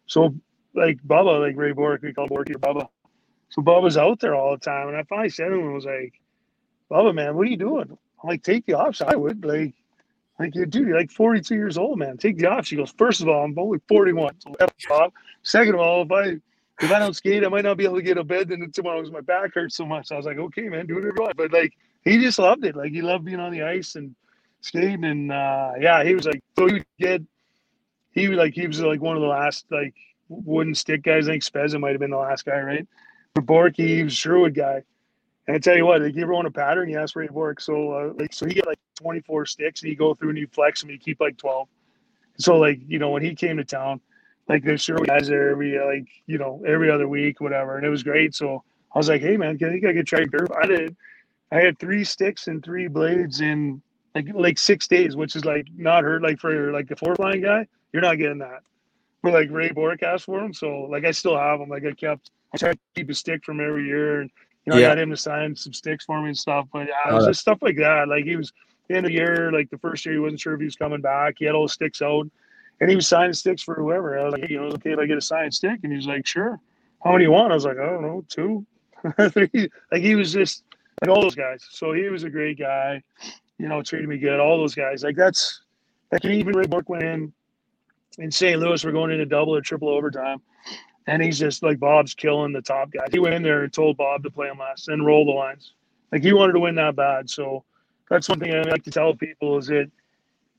So like Bubba, like Ray Bourque, we call Borky or Bubba. So Bubba's out there all the time. And I finally said to him, I was like, Bubba, man, what are you doing? I'm like, take the option. I would like like, dude, you're like 42 years old, man. Take the option. She goes, first of all, I'm only 41. So Second of all, if I if I don't skate, I might not be able to get a bed and tomorrow my back hurts so much. I was like, okay, man, do whatever you. But like, he just loved it. Like, he loved being on the ice and skating. And uh, yeah, he was like, so he would get, he was like, he was like one of the last like wooden stick guys. I think Spezza might have been the last guy, right? But Borky, he was Sherwood guy. And I tell you what, like, you ever want a pattern, you ask Ray Bourque. So, uh, like, so he got like 24 sticks and you go through and you flex them and you keep like 12. So, like, you know, when he came to town, like there's sure guys there every like you know every other week, whatever, and it was great. So I was like, hey man, can I think I could try? I did. I had three sticks and three blades in like like six days, which is like not hurt. Like for like a four flying guy, you're not getting that. But like Ray Bourque asked for them, so like I still have them. Like I kept, I tried to keep a stick from every year, and you know Yeah. I got him to sign some sticks for me and stuff. But yeah, it Oh, was just stuff like that. Like he was the end of the year, like the first year he wasn't sure if he was coming back. He had all the sticks out, and he was signing sticks for whoever. I was like, hey, you know, okay if I get a signed stick, and he's like, sure. How many you want? I was like, I don't know, two. Three. like he was just like all those guys. So he was a great guy. You know, treated me good. All those guys. Like that's like even Ray Bourque went in in St. Louis. We're going into double or triple overtime, and he's just like Bob's killing the top guy. He went in there and told Bob to play him last and roll the lines. Like he wanted to win that bad. So that's one thing I like to tell people is that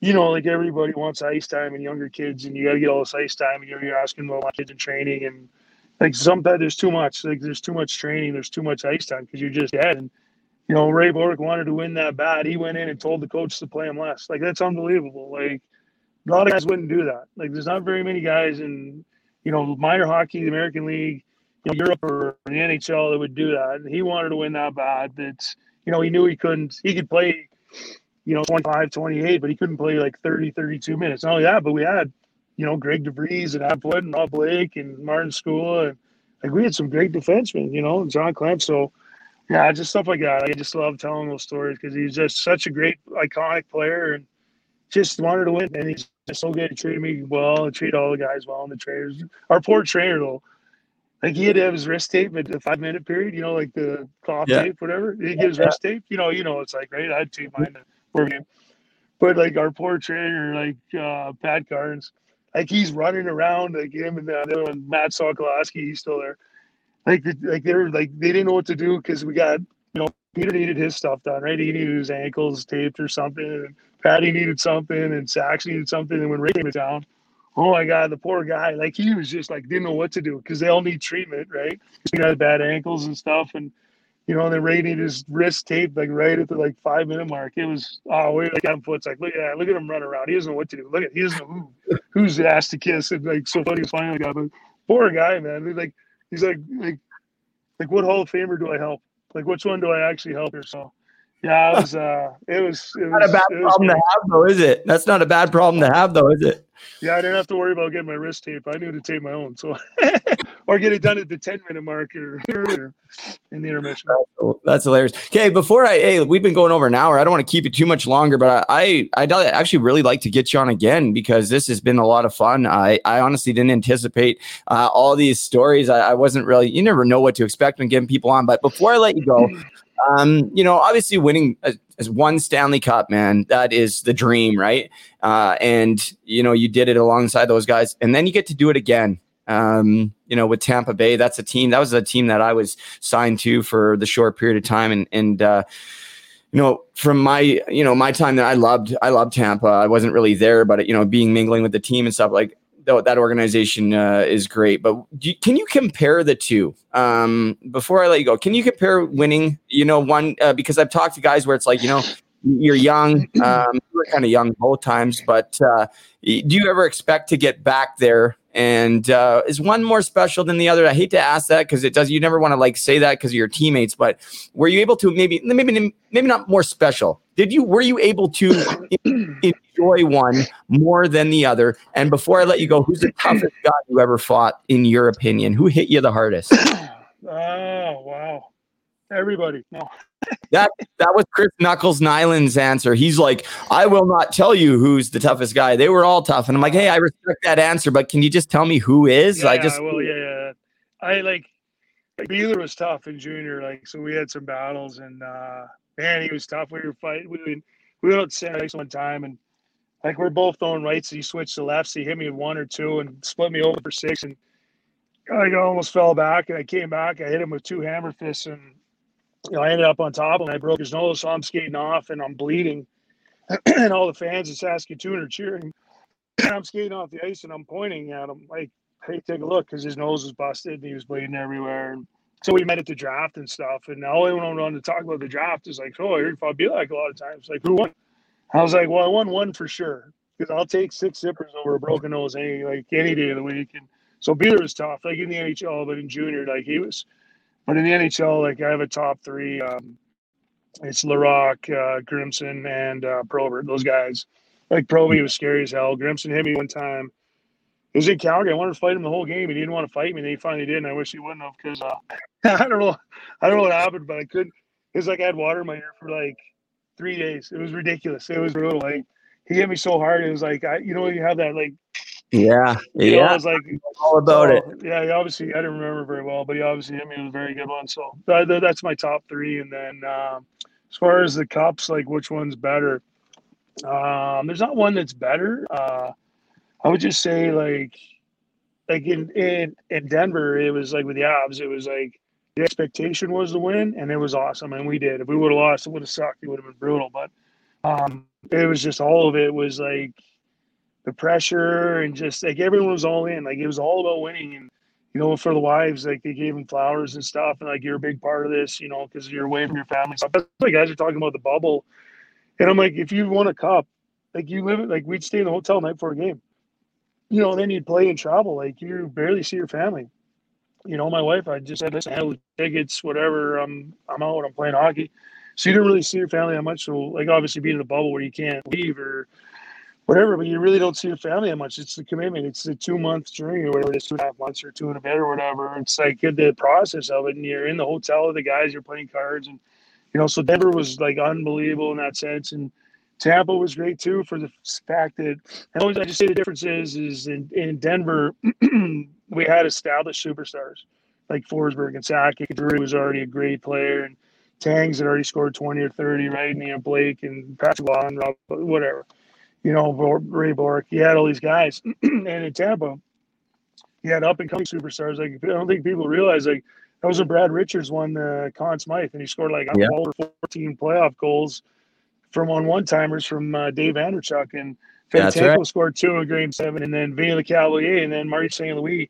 you know, like everybody wants ice time and younger kids, and you got to get all this ice time, and you're, you're asking about my kids in training, and like sometimes there's too much, like there's too much training, there's too much ice time because you're just dead. And you know, Ray Bourque wanted to win that bad. He went in and told the coach to play him less. Like that's unbelievable. Like a lot of guys wouldn't do that. Like there's not very many guys in you know minor hockey, the American League, you know, Europe or the NHL that would do that. And he wanted to win that bad. That's you know he knew he couldn't. He could play you know 25 28 but he couldn't play like 30 32 minutes not only that but we had you know greg devries and Apwood and rob blake and Martin Skoula. and like we had some great defensemen you know Jon Klemm so yeah just stuff like that i just love telling those stories because he's just such a great iconic player and just wanted to win and he's just so good he treated me well and treated all the guys well and the trainers our poor trainer though like he had to have his wrist tape at the five minute period, you know, like the cloth Yeah. tape, whatever. He gives his wrist tape, you know, you know, it's like right. I had tape mine but like our poor trainer, like uh, Pat Karns, like he's running around like him and the other one, Matt Sokolowski, he's still there. Like, like they were like they didn't know what to do because we got you know Peter needed his stuff done, right? He needed his ankles taped or something, and Patty needed something, and Sax needed something, and when Ray came to town. Oh my God, the poor guy! Like he was just like didn't know what to do because they all need treatment, right? He got bad ankles and stuff, and you know, and then Ray needed his wrist taped like right at the like five minute mark. It was oh, we like Adam Foote's like look at that, look at him run around. He doesn't know what to do. Look at he doesn't know who who's asked to kiss and like so funny finally got but poor guy, man. Like he's like like like what Hall of Famer do I help? Like which one do I actually help here? So yeah, it was uh it was it was, Not a bad was problem to have, though, is it? That's not a bad problem to have, though, is it? Yeah, I didn't have to worry about getting my wrist tape. I knew to tape my own, so or get it done at the ten minute mark or earlier in the intermission. That's hilarious. Okay, before I, hey, we've been going over an hour. I don't want to keep it too much longer, but I, I, I'd actually really like to get you on again because this has been a lot of fun. I, I honestly didn't anticipate uh, all these stories. I, I wasn't really. You never know what to expect when getting people on. But before I let you go, um, you know, obviously winning as, one Stanley Cup, man, that is the dream, right? Uh, and you know, you did it alongside those guys, and then you get to do it again. Um, you know, with Tampa Bay, that's a team. That was a team that I was signed to for the short period of time, and and uh, you know, from my you know my time that I loved, I loved Tampa. I wasn't really there, but you know, being mingling with the team and stuff like though that organization uh, is great. But you, can you compare the two? Um, before I let you go, can you compare winning? You know, one uh, because I've talked to guys where it's like you know you're young, um, you were kind of young both times, but uh, do you ever expect to get back there? And uh, is one more special than the other? I hate to ask that because it does. You never want to like say that because of your teammates, but were you able to maybe maybe maybe not more special? Did you were you able to enjoy one more than the other? And before I let you go, who's the toughest guy you ever fought in your opinion? Who hit you the hardest? Oh wow, everybody. No, That that was Chris Knuckles Nilan's answer. He's like, I will not tell you who's the toughest guy. They were all tough, and I'm like, hey, I respect that answer, but can you just tell me who is? yeah, I just well, yeah, yeah. I like Beeler was tough in junior, like so we had some battles, and uh man, he was tough. We were fighting. We went we went out to San Ice one time, and like we're both throwing rights. He switched to lefts. He hit me with one or two, and split me over for six, and I almost fell back, and I came back. I hit him with two hammer fists, and you know, I ended up on top him. I broke his nose, so I'm skating off, and I'm bleeding, and all the fans in Saskatoon are cheering. And I'm skating off the ice, and I'm pointing at him like hey, take a look, because his nose was busted and he was bleeding everywhere. And so we met at the draft and stuff. And all I went on to talk about the draft is like, oh, I heard Bob like a lot of times. Like, who won? I was like, well, I won one for sure because I'll take six zippers over a broken nose any like any day of the week. And so Beeler was tough, like in the NHL, but in junior, like he was But in the NHL, like I have a top three. Um, it's Laraque, uh, Grimson, and uh, Probert. Those guys. Like Proby was scary as hell. Grimson hit me one time. It was in Calgary. I wanted to fight him the whole game. And he didn't want to fight me. And he finally did, and I wish he wouldn't have because uh, I don't know. I don't know what happened, but I couldn't. It was like I had water in my ear for like three days. It was ridiculous. It was brutal. Like he hit me so hard. It was like I, you know, you have that like Yeah, you know, yeah, I was like all about it. Yeah, he obviously, I didn't remember very well, but he obviously hit me with a very good one. So that, that- that's my top three. And then um, as far as the cups, like which one's better? Um, there's not one that's better. Uh, I would just say like, like in, in in Denver, it was like with the Avs, it was like the expectation was to win, and it was awesome, and we did. If we would have lost, it would have sucked. It would have been brutal, but um, it was just all of it was like the pressure and just like everyone was all in. Like it was all about winning. And you know, for the wives, like they gave them flowers and stuff, and like you're a big part of this, you know, because you're away from your family. So the guys are talking about the bubble, and I'm like, if you won a cup, like you live it, like we'd stay in the hotel night for a game. You know, then you'd play and travel. Like you barely see your family. You know, my wife, I just said, listen, handle tickets, whatever. I'm I'm out. I'm playing hockey. So you don't really see your family that much. So like obviously being in a bubble where you can't leave or whatever, but you really don't see your family that much. It's the commitment. It's the two month journey or whatever it is, two and a half months or two and a bit or whatever. It's like the process of it. And you're in the hotel with the guys, you're playing cards. And, you know, so Denver was like unbelievable in that sense. And Tampa was great too for the fact that, and always I just say the difference is, is in, in Denver, we had established superstars like Forsberg and Sakic. Drury was already a great player. And Tangs had already scored 20 or 30, right? And, you know, Blake and Patrick Law and Rob, whatever you know, Ray Bourque. He had all these guys, and in Tampa, he had up and coming superstars. Like I don't think people realize like that was when Brad Richards won the Conn Smythe, and he scored like Yeah. 12 or 14 playoff goals from on one timers from uh, Dave Andreychuk and Fedotenko right. scored two in Game Seven, and then Vinny Lecavalier, and then Marty St. Louis.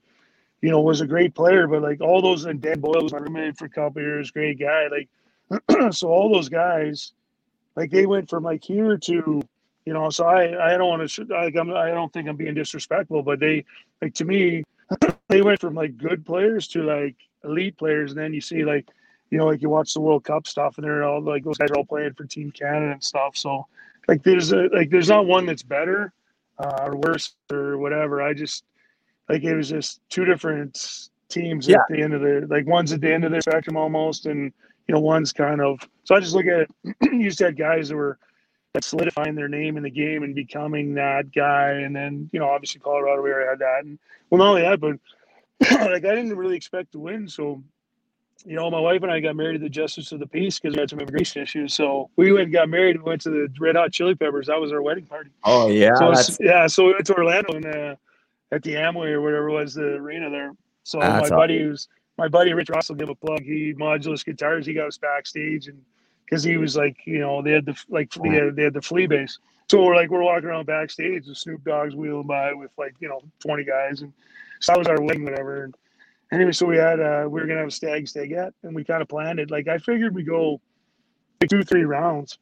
You know, was a great player, but like all those and Dan Boyle was my roommate for a couple years, great guy. Like, so all those guys, like they went from like here to you know so i i don't want to like I'm, i don't think i'm being disrespectful but they like to me they went from like good players to like elite players and then you see like you know like you watch the world cup stuff and they're all like those guys are all playing for team canada and stuff so like there's a like there's not one that's better uh, or worse or whatever i just like it was just two different teams Yeah. at the end of the like one's at the end of their spectrum almost and you know one's kind of so i just look at it you just had guys that were like solidifying their name in the game and becoming that guy. And then, you know, obviously Colorado, we already had that. And well, not only that, but like I didn't really expect to win. So, you know, my wife and I got married to the Justice of the Peace because we had some immigration issues. So we went and got married. We went to the Red Hot Chili Peppers. That was our wedding party. Oh yeah, so that's yeah, so we went to Orlando and uh, at the Amway or whatever it was the arena there. So That's my buddy who's my buddy Rich Russell give a plug. He modulus guitars. He got us backstage and because he was like you know they had the like they had, they had the flea base. So we're like we're walking around backstage with Snoop Dogg's wheeling by with like you know twenty guys and so that was our wedding whatever. And anyway, so we had uh we were gonna have a stag stagette and we kind of planned it. Like I figured we go like two three rounds,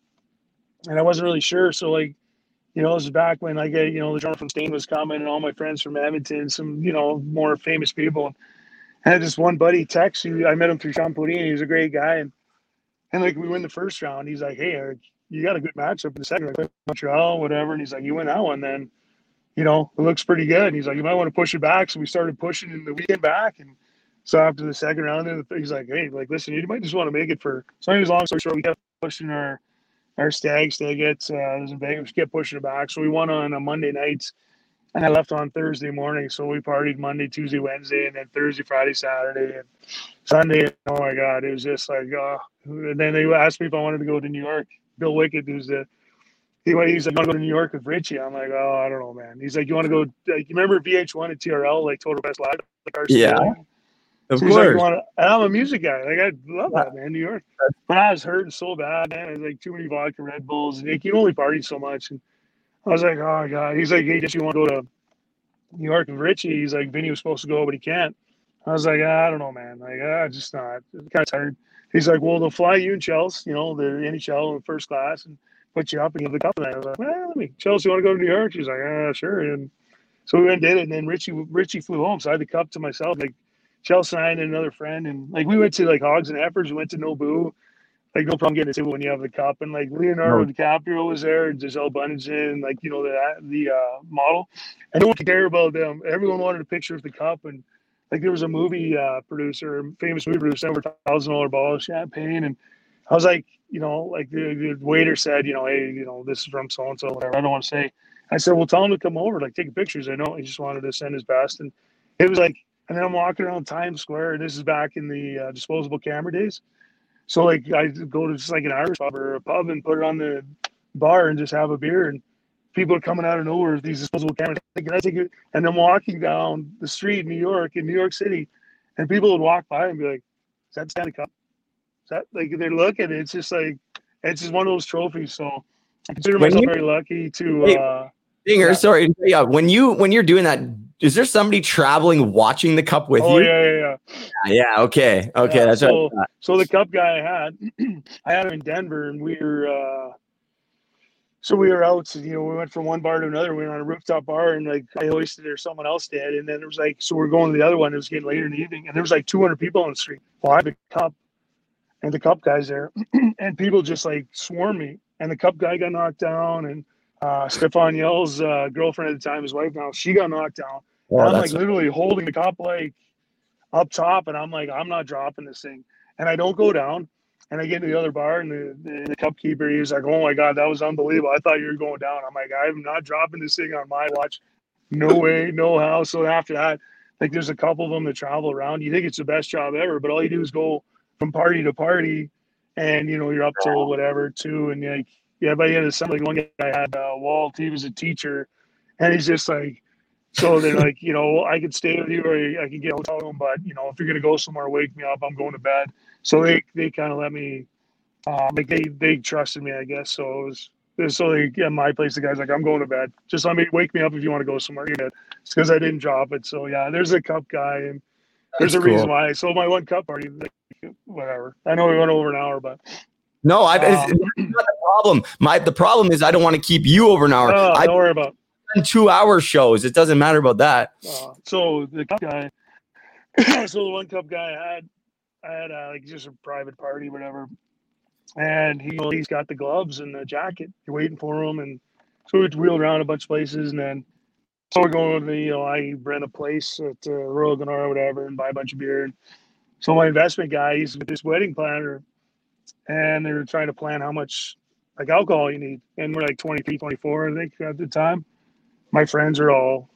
and I wasn't really sure. So like you know, this is back when like uh, you know the drummer from Staind was coming, and all my friends from Edmonton, some you know more famous people. And I had this one buddy text. Who, I met him through Shjon Podein. He was a great guy, and and like we win the first round. He's like, "Hey, Eric, you got a good matchup in the second round, Montreal, whatever." And he's like, "You win that one, then." You know, it looks pretty good. And he's like, you might want to push it back. So we started pushing in the weekend back. And so after the second round, he's like, hey, like, listen, you might just want to make it for. So, anyways, long story short, we kept pushing our our stag stagettes. Uh, was in Vegas. We kept pushing it back. So we won on a Monday night, and I left on Thursday morning. So we partied Monday, Tuesday, Wednesday, and then Thursday, Friday, Saturday, and Sunday. Oh my God, it was just like, uh, and then they asked me if I wanted to go to New York. Bill Wickett, who's the he went, he's like, "Want to go to New York with Richie?" I'm like, "Oh, I don't know, man." He's like, "You want to go? Like, you remember VH1 and TRL, like Total Best Live, like Yeah. of So he's like, course. and I'm a music guy. Like, I love that, man. New York. But I was hurting so bad, man. I was like too many vodka Red Bulls, and like, you only party so much. And I was like, "Oh God." He's like, "Hey, just you want to go to New York with Richie?" He's like, "Vinny was supposed to go, but he can't." I was like, "Ah, "I don't know, man. Like, ah, just not. I'm kind of tired." He's like, "Well, they'll fly you and Chelsea, you know, the NHL in first class, and put you up and give the cup." And I was like, "Well, let me." Chelsea, you want to go to New York? She's like, "Ah, sure." And so we went and did it, and then Richie Richie flew home, so I had the cup to myself. Like Chelsea and I and another friend, and like we went to like Hogs and Heifers, we went to Nobu. Like no problem getting a table when you have the cup, and like Leonardo No. DiCaprio was there, Gisele Bündchen, like you know the the uh, model, and no one could care about them. Everyone wanted a picture of the cup, and like there was a movie uh, producer, famous movie producer, over a thousand dollar bottle of champagne, and I was like, you know, like the, the waiter said, you know, hey, you know, this is from so and so, whatever. I don't want to say. I said, well, tell him to come over, like take pictures. I know he just wanted to send his best, and it was like, and then I'm walking around Times Square, and this is back in the uh, disposable camera days. So like I go to just like an Irish pub or a pub and put it on the bar and just have a beer, and people are coming out of nowhere with these disposable cameras. Can I take it? And I'm walking down the street in New York, in New York City, and people would walk by and be like, "Is that Stanley Cup?" Is that like they're looking? It's just like it's just one of those trophies. So I consider When myself you- very lucky to. Hey, uh Dinger, Yeah. sorry. Yeah, when you when you're doing that, is there somebody traveling watching the cup with Oh you? yeah, yeah, yeah. Yeah, okay. Okay, Yeah, that's so, right. So the cup guy I had, I had him in Denver, and we were, uh, so we were out. You know, we went from one bar to another. We were on a rooftop bar, and like I hoisted or someone else did, and then there was like, so we're going to the other one. It was getting later in the evening, and there was like 200 people on the street. Well, I had the cup, and the cup guys there, and people just like swarm me, and the cup guy got knocked down, and uh, Stéphane Yelle's uh, girlfriend at the time, his wife now, she got knocked down. And I'm like literally holding the cup like up top, and I'm like, I'm not dropping this thing. And I don't go down. And I get to the other bar, and the, the, the cup keeper, he was like, Oh my God, that was unbelievable. I thought you were going down. I'm like, I'm not dropping this thing on my watch. No way, no how. So after that, like there's a couple of them that travel around. You think it's the best job ever, but all you do is go from party to party, and you know, you're up till whatever, too. And like, yeah, by the end of the summer, like one guy I had uh, Walt, he was a teacher, and he's just like, so they're like, you know, I could stay with you or I could get a hotel room, but you know, if you're gonna go somewhere, wake me up. I'm going to bed. So they they kind of let me, uh, like they they trusted me, I guess. So it was. it was So they, at my place, the guy's like, "I'm going to bed. Just let me wake me up if you want to go somewhere." You're good. It's because I didn't drop it. So yeah, there's a cup guy, and there's That's a reason cool. why. sold my one cup party, like, whatever. I know we went over an hour, but No, I, it's Um, it's not the problem. My the problem is I don't want to keep you over an hour. uh, I've don't worry about. two hour shows. It doesn't matter about that. Uh, so the cup guy, so the one cup guy I had, I had uh, like just a private party, whatever, and he he's got the gloves and the jacket. You're waiting for him, and so we wheeled around a bunch of places, and then so we're going to the you know I rent a place at uh, Royal Glenora or whatever, and buy a bunch of beer. And so my investment guy, he's with this wedding planner, and they were trying to plan how much like alcohol you need, and we're like 23, 24, I think at the time. My friends are all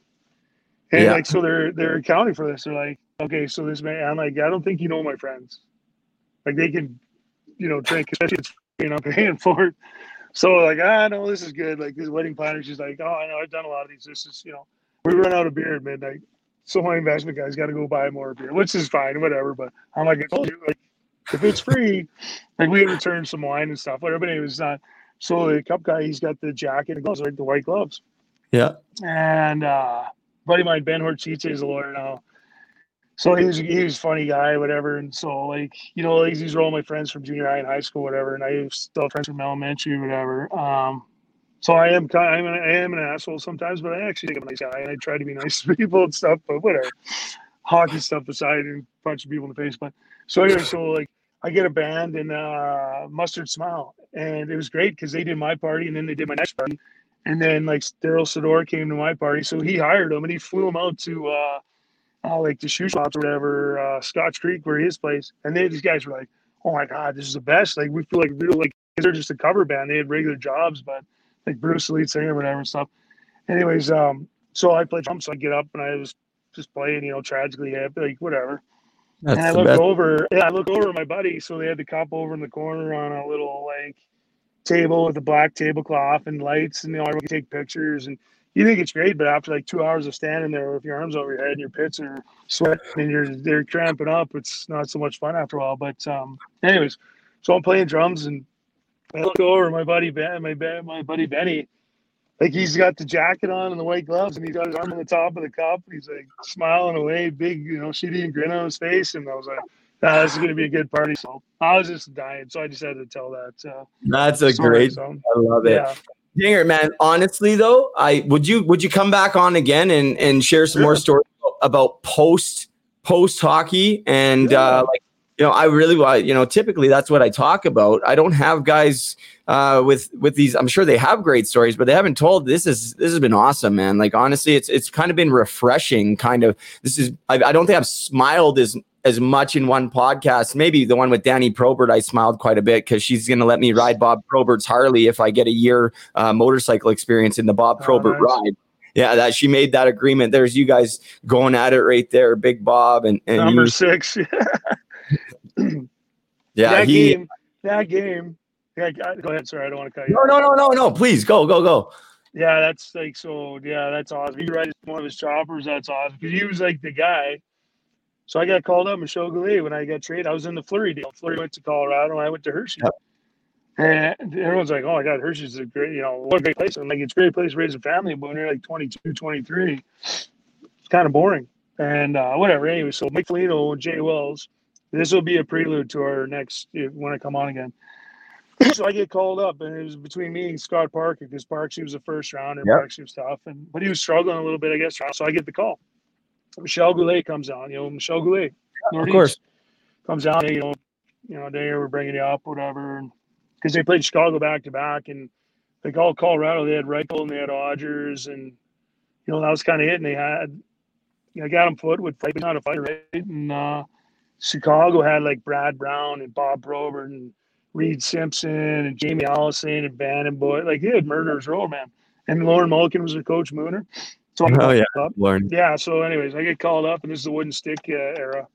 and Yeah. like so they're they're accounting for this. They're like, okay, so this man I'm like, I don't think you know my friends. Like they can, you know, drink, especially it's and I'm paying for it. So like, ah no, this is good. Like this wedding planner, she's like, Oh, I know, I've done a lot of these. This is, you know, we run out of beer at midnight. So my investment guy's gotta go buy more beer, which is fine, whatever. But I'm like, I told you, like if it's free, like we had returned some wine and stuff, whatever, but it was not so the cup guy, he's got the jacket and gloves, like the white gloves. Yeah. And uh buddy of mine, Ben Horchitze, is a lawyer now. So he was he was a funny guy, whatever. And so like, you know, like, these are all my friends from junior high and high school, whatever. And I have still friends from elementary, whatever. Um so I am kind I'm an, I am an asshole sometimes, but I actually think I'm a nice guy and I try to be nice to people and stuff, but whatever. Hockey stuff aside and punching people in the face. But so anyway, so like I get a band and uh Mustard Smile. And it was great because they did my party and then they did my next party. And then like Daryl Sador came to my party, so he hired him and he flew him out to uh, uh like the Shuswap or whatever, uh, Scotch Creek, where his place. And then these guys were like, "Oh my god, this is the best!" Like we feel like we were like they're just a cover band. They had regular jobs, but like Bruce, lead singer, or whatever and stuff. Anyways, um, so I played drums. So I get up and I was just playing, you know, tragically hip, like whatever. That's And I look over, yeah, I look over at my buddy. So they had the cop over in the corner on a little like table with a black tablecloth and lights, and you know, can take pictures. And you think it's great, but after like two hours of standing there with your arms over your head and your pits are sweating and you're they're cramping up, it's not so much fun after a while. But um, anyways, so I'm playing drums and I look over my buddy Ben, my Ben, my buddy Benny. Like he's got the jacket on and the white gloves, and he's got his arm on the top of the cup. and He's like smiling away, big, you know, shitty and grin on his face. And I was like, "This is gonna be a good party." So I was just dying, so I just had to tell that. Uh, That's a story, great. so, I love it. yeah, Dinger, man. Honestly, though, I would you would you come back on again and and share some more stories about post post hockey and uh, like you know I really want you know typically that's what I talk about. I don't have guys uh, with with these. I'm sure they have great stories, but they haven't told. This is this has been awesome, man. Like honestly, it's it's kind of been refreshing. Kind of this is I, I don't think I've smiled as as much in one podcast. Maybe the one with Danny Probert, I smiled quite a bit because she's going to let me ride Bob Probert's Harley if I get a year uh, motorcycle experience in the Bob Oh, Probert ride. Yeah, that she made that agreement. There's you guys going at it right there, Big Bob and, and Number you. six. Yeah, that he. game. That game. Yeah, go ahead. Sorry, I don't want to cut you. No, off. no, no, no, no. Please go, go, go. Yeah, that's like so. Yeah, that's awesome. He rides one of his choppers. That's awesome because he was like the guy. So I got called up, Michel Goulet, when I got traded. I was in the Fleury deal. Fleury went to Colorado, and I went to Hershey. Yep. And everyone's like, "Oh my God, Hershey's a great, you know, what a great place." I'm like, "It's a great place to raise a family," but when you're like 22, 23, it's kind of boring. And uh, whatever. Anyway, so Mike Foligno and Jay Wells. This will be a prelude to our next when I come on again. so I get called up, and it was between me and Scott Parker because Parks he was the first round, and Yep. Parks he was tough, and but he was struggling a little bit, I guess. So I get the call. Michel Goulet comes on, you know, Michel Goulet, Of course. comes out. you know, you know, they were bringing you up, whatever, because they played Chicago back to back, and like all Colorado, they had Rychel and they had Odgers, and you know that was kind of it, and they had, you know, Adam Foote would fight, but not a fighter, right? And uh, Chicago had like Brad Brown and Bob Robert and Reed Simpson and Jamie Allison and Bannon Boy. Like they had murderers row, man. And Lorne Molleken was their coach Mooner. So I Oh, yeah. up. Yeah. So, anyways, I get called up, and this is the wooden stick uh, era.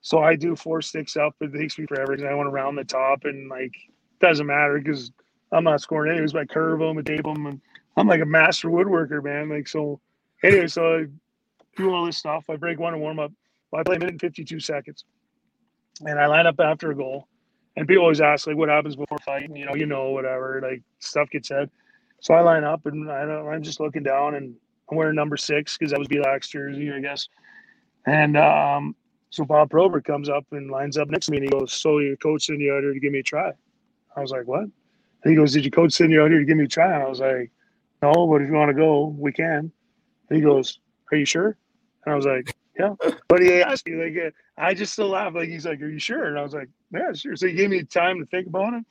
So I do four sticks up. It takes me forever because I want to round the top, and like doesn't matter because I'm not scoring anyways. I curve them and tape them, and I'm like a master woodworker, man. Like so. Anyway, so I do all this stuff. I break one and warm up. I play a minute and 52 seconds, and I line up after a goal. And people always ask like, what happens before fighting? You know, you know, whatever. Like stuff gets said. So I line up, and I don't, I'm just looking down, and I'm wearing number six because that was Belak's jersey, I guess. And um, so Bob Probert comes up and lines up next to me, and he goes, "So your coach sent you out here to give me a try?" I was like, "What?" And he goes, "Did your coach send you out here to give me a try?" And I was like, "No, but if you want to go, we can." And he goes, "Are you sure?" And I was like, "Yeah." But he asked me like, uh, I just still laugh. Like he's like, "Are you sure?" And I was like, "Yeah, sure." So he gave me time to think about it.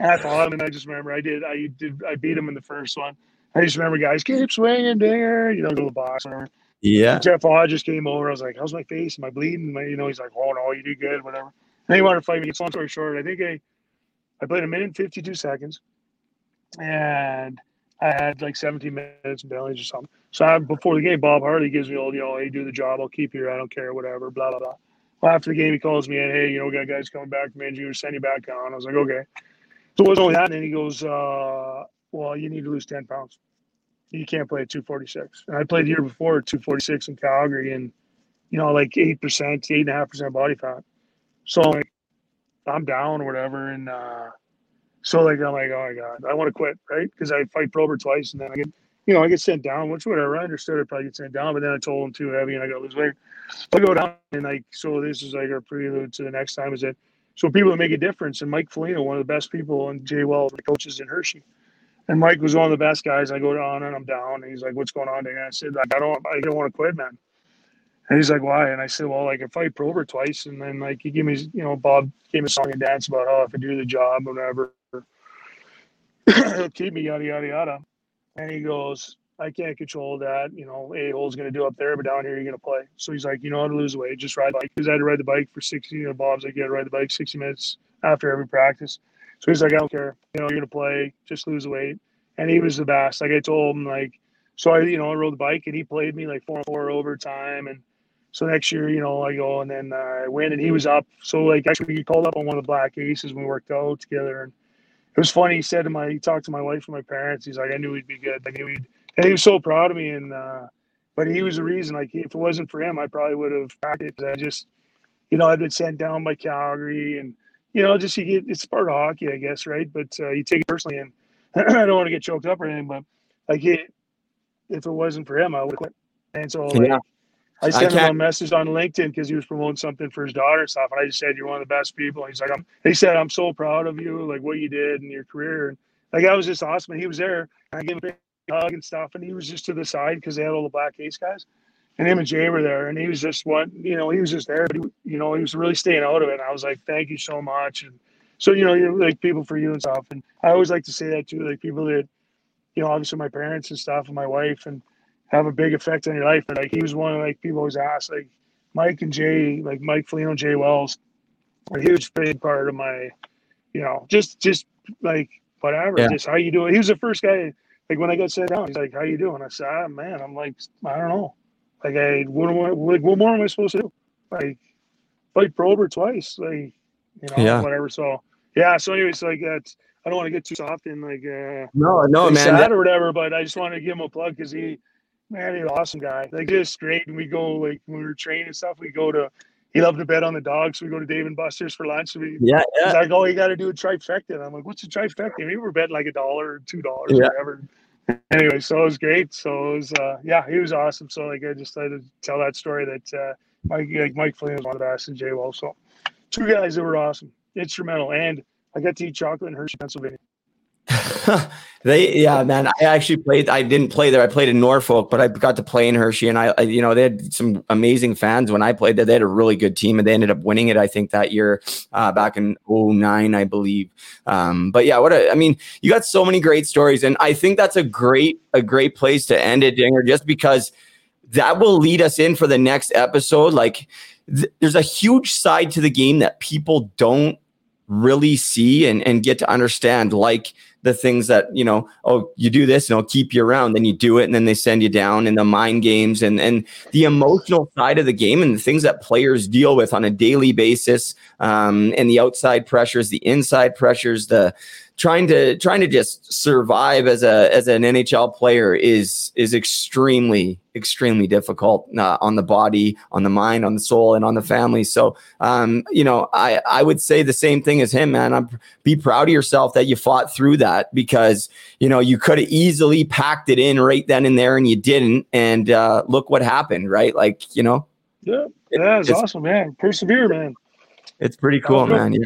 And I thought, and I just remember I did. I did. I beat him in the first one. I just remember guys keep swinging, dinger. You know, go to the box. Whatever. Yeah. Jeff Hodges came over. I was like, "How's my face? Am I bleeding?" You know, he's like, "Oh no, you do good, whatever." And he wanted to fight me. It's long story short. I think I, I played a minute and fifty-two seconds, and I had like seventeen minutes in penalties or something. So I, before the game, Bob Hartley gives me all, you know, hey, do the job. I'll keep you. here. I don't care, whatever. Blah blah blah. Well, after the game, he calls me in. Hey, you know, we got guys coming back from injury. Sending you back on. I was like, okay. So it was only that, and then he goes, uh, "Well, you need to lose ten pounds." you can't play at 246. And I played year before at 246 in Calgary and, you know, like 8%, 8.5% body fat. So like, I'm down or whatever. And uh, so like, I'm like, oh my God, I want to quit, right? Because I fight Prober twice and then I get, you know, I get sent down, which whatever. I understood I'd probably get sent down, but then I told him too heavy and I got to lose weight. I go down and like, so this is like our prelude to the next time is that, so people make a difference. And Mike Foligno, one of the best people, and Jay Wells, the coaches in Hershey. And Mike was one of the best guys. I go down and I'm down. And he's like, "What's going on?" And I said, "Like I don't, I don't want to quit, man." And he's like, "Why?" And I said, "Well, like I fight Prober twice, and then like he gave me, you know, Bob gave me a song and dance about how if I do the job, whatever, he'll keep me, yada yada yada." And he goes, "I can't control that. You know, a hole's going to do up there, but down here you're going to play." So he's like, "You know how to lose weight? Just ride bike." Because I had to ride the bike for sixty. You know, Bob's like, "You got to ride the bike sixty minutes after every practice." So he's like, I don't care. You know, you're gonna play, just lose weight. And he was the best. Like I told him, like, so I, you know, I rode the bike and he played me like four and four overtime. And so next year, you know, I go and then uh, I win and he was up. So like actually he called up on one of the black aces when we worked out together. And it was funny. He said to my, he talked to my wife and my parents. He's like, I knew he'd be good. I knew he'd, and he was so proud of me. And, uh, but he was the reason, like, if it wasn't for him, I probably would have practiced. I just, you know, I'd been sent down by Calgary and, you know, just you get it's part of hockey, I guess, right? But uh, you take it personally, and I don't want to get choked up or anything, but like it, if it wasn't for him, I would quit. And so like, Yeah. I sent him a message on LinkedIn because he was promoting something for his daughter and stuff, and I just said, "You're one of the best people." And he's like, "I'm." He said, "I'm so proud of you, like what you did in your career." And like that was just awesome. And he was there, and I gave him a big hug and stuff, and he was just to the side because they had all the black ace guys. And him and Jay were there, and he was just what you know, he was just there. But he, you know, he was really staying out of it. And I was like, thank you so much. And so you know, you're like people for you and stuff. And I always like to say that too, like people that you know, obviously my parents and stuff, and my wife, and have a big effect on your life. And like he was one of like people always ask, like Mike and Jay, like Mike Foligno, Jay Wells, a huge big part of my, you know, just just like whatever, Yeah. just how you doing. He was the first guy. Like when I got sat down, he's like, "How you doing?" I said, ah, "Man, I'm like, I don't know. Like, I what am I like? What more am I supposed to do? Like, fight Prober twice, like, you know, Yeah. whatever." So yeah. So anyways, like that's. I don't want to get too soft and like uh, No, no, man. sad that- or whatever, but I just wanted to give him a plug because he, man, he's an awesome guy. Like just great. And we go like when we were training and stuff, we go to. He loved to bet on the dogs, so we go to Dave and Buster's for lunch. We, yeah, He's yeah. like, "Oh, you got to do a trifecta." And I'm like, "What's a trifecta?" And we were betting like a dollar or two dollars, Yeah. whatever. Anyway, so it was great. So it was, uh, yeah, he was awesome. So like, I just had to tell that story that uh, Mike, like Mike Foligno was one of and Jay Wells. So two guys that were awesome, instrumental, and I got to eat chocolate in Hershey, Pennsylvania. they yeah man i actually played i didn't play there. I played in norfolk but i got to play in hershey and I, I you know they had some amazing fans when i played there. They had a really good team and they ended up winning it i think that year uh, back in 09 i believe. Um, but yeah what a, i mean you got so many great stories and i think that's a great a great place to end it dinger just because that will lead us in for the next episode. Like th- there's a huge side to the game that people don't really see and, and get to understand. Like the things that you know oh you do this and i'll keep you around. Then you do it and then they send you down in the mind games and and the emotional side of the game and the things that players deal with on a daily basis um, and the outside pressures the inside pressures the trying to trying to just survive as a as an nhl player is is extremely extremely difficult uh, on the body on the mind on the soul and on the family. So um, you know i i would say the same thing as him man. I'm be proud of yourself that you fought through that because you know you could have easily packed it in right then and there and you didn't. And uh, look what happened right? Like you know? Yeah, it's- awesome, man. Persevere, man. it's pretty cool man. Yeah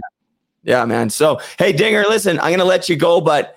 yeah man. So hey dinger listen i'm gonna let you go but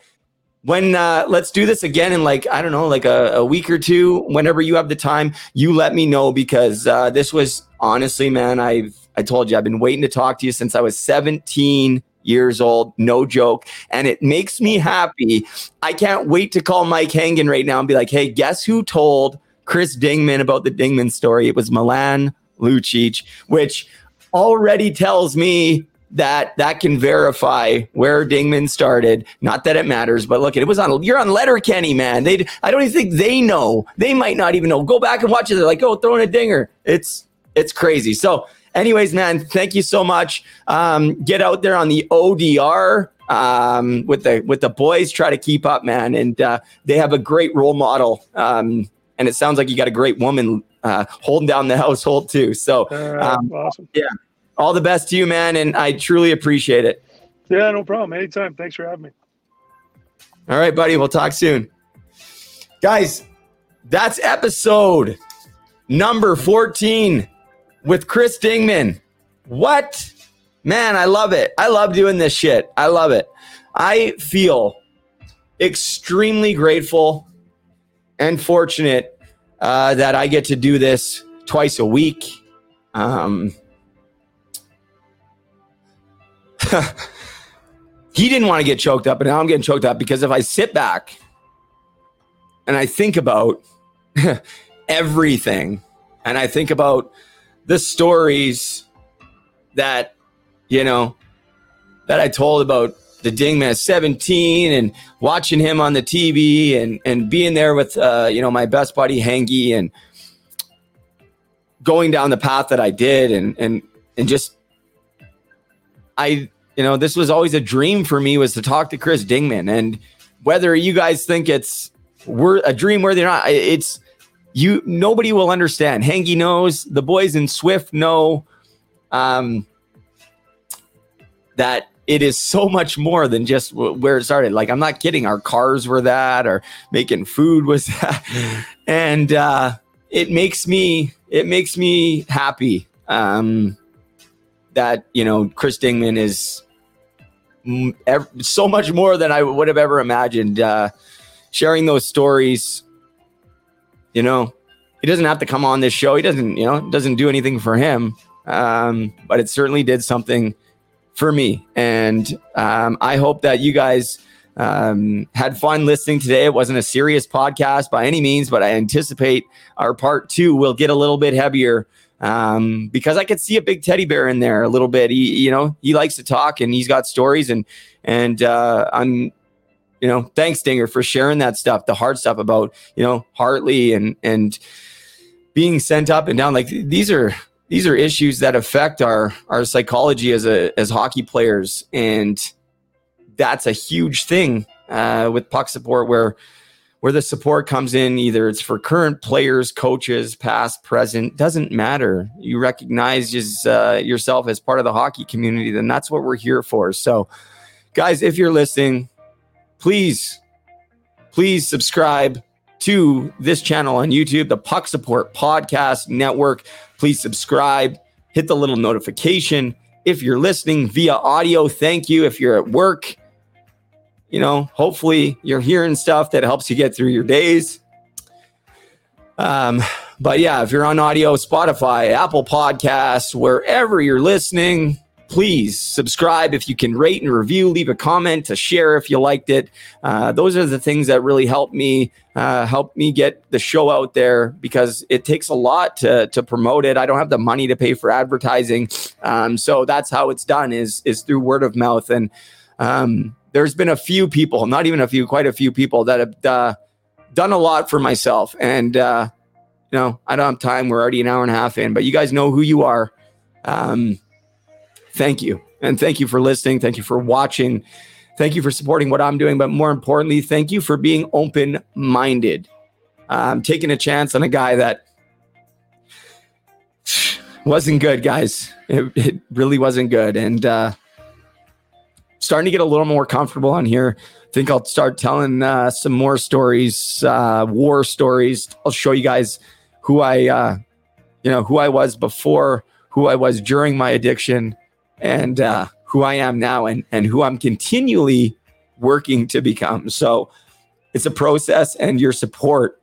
when uh, let's do this again in like i don't know like a, a week or two whenever you have the time you let me know because uh, this was honestly man i've i told you i've been waiting to talk to you since i was 17 years old no joke and it makes me happy. I can't wait to call mike hangen right now and be like hey guess who told chris dingman about the dingman story? It was milan lucic which already tells me that that can verify where Dingman started. Not that it matters, but look, it was on. You're on Letterkenny, man. They, I don't even think they know. They might not even know. Go back and watch it. They're like, oh, throwing a dinger. It's it's crazy. So, anyways, man, thank you so much. Um, get out there on the ODR um, with the with the boys. Try to keep up, man. And uh, they have a great role model. Um, and it sounds like you got a great woman uh, holding down the household too. So, Um, awesome. All the best to you, man, and I truly appreciate it. Yeah, no problem. Anytime. Thanks for having me. All right, buddy, we'll talk soon. Guys, that's episode number 14 with Chris Dingman. What? Man, I love it. I love doing this shit. I love it. I feel extremely grateful and fortunate uh, that I get to do this twice a week. Um, he didn't want to get choked up, and now I'm getting choked up because if I sit back and I think about everything and I think about the stories that, you know, that I told about the Dingman 17 and watching him on the TV and, and being there with, uh, you know, my best buddy Hangy and going down the path that I did and, and, and just, I, you know, this was always a dream for me was to talk to Chris Dingman. And whether you guys think it's wor- a dream worthy or not, it's you, nobody will understand. Hangy knows, the boys in Swift know um, that it is so much more than just w- where it started. Like, I'm not kidding. Our cars were that, or making food was that. And uh, it makes me, it makes me happy. Um, that you know Chris Dingman is so much more than I would have ever imagined. Uh, sharing those stories, you know, he doesn't have to come on this show. He doesn't, you know, doesn't do anything for him. Um, but it certainly did something for me. And um, I hope that you guys um, had fun listening today. It wasn't a serious podcast by any means, but I anticipate our part two will get a little bit heavier um, because I could see a big teddy bear in there a little bit. He, you know, he likes to talk and he's got stories and and uh, I'm, you know, thanks Dinger for sharing that stuff, the hard stuff about you know Hartley and and being sent up and down. Like these are these are issues that affect our our psychology as a as hockey players, and that's a huge thing uh, with puck support where where the support comes in either it's for current players coaches past present doesn't matter. You recognize just, uh, yourself as part of the hockey community then that's what we're here for. So guys if you're listening please please subscribe to this channel on youtube the puck support podcast network. Please subscribe hit the little notification. If you're listening via audio thank you. If you're at work you know, hopefully you're hearing stuff that helps you get through your days. Um, but yeah, if you're on audio, Spotify, Apple Podcasts, wherever you're listening, please subscribe if you can rate and review, leave a comment to share if you liked it. Uh, those are the things that really help me uh, help me get the show out there because it takes a lot to to promote it. I don't have the money to pay for advertising, um, so that's how it's done is is through word of mouth and. Um, there's been a few people, not even a few, quite a few people that have uh, done a lot for myself. And, uh, you know, I don't have time. We're already an hour and a half in, but you guys know who you are. Um, thank you. And thank you for listening. Thank you for watching. Thank you for supporting what I'm doing. But more importantly, thank you for being open minded. Um, taking a chance on a guy that wasn't good, guys. It, it really wasn't good. And, uh, starting to get a little more comfortable on here. I think I'll start telling uh, some more stories, uh, war stories. I'll show you guys who I, uh, you know, who I was before, who I was during my addiction, and uh, who I am now, and and who I'm continually working to become. So it's a process, and your support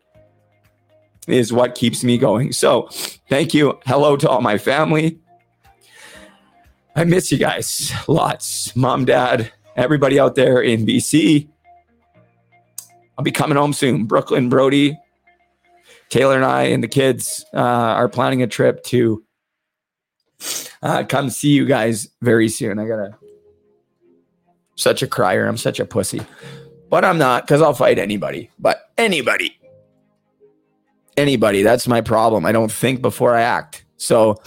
is what keeps me going. So thank you. Hello to all my family. I miss you guys lots. Mom, dad, everybody out there in BC. I'll be coming home soon. Brooklyn, Brody, Taylor, and I, and the kids uh, are planning a trip to uh, come see you guys very soon. I gotta, such a crier. I'm such a pussy, but I'm not because I'll fight anybody. But anybody, anybody. That's my problem. I don't think before I act. So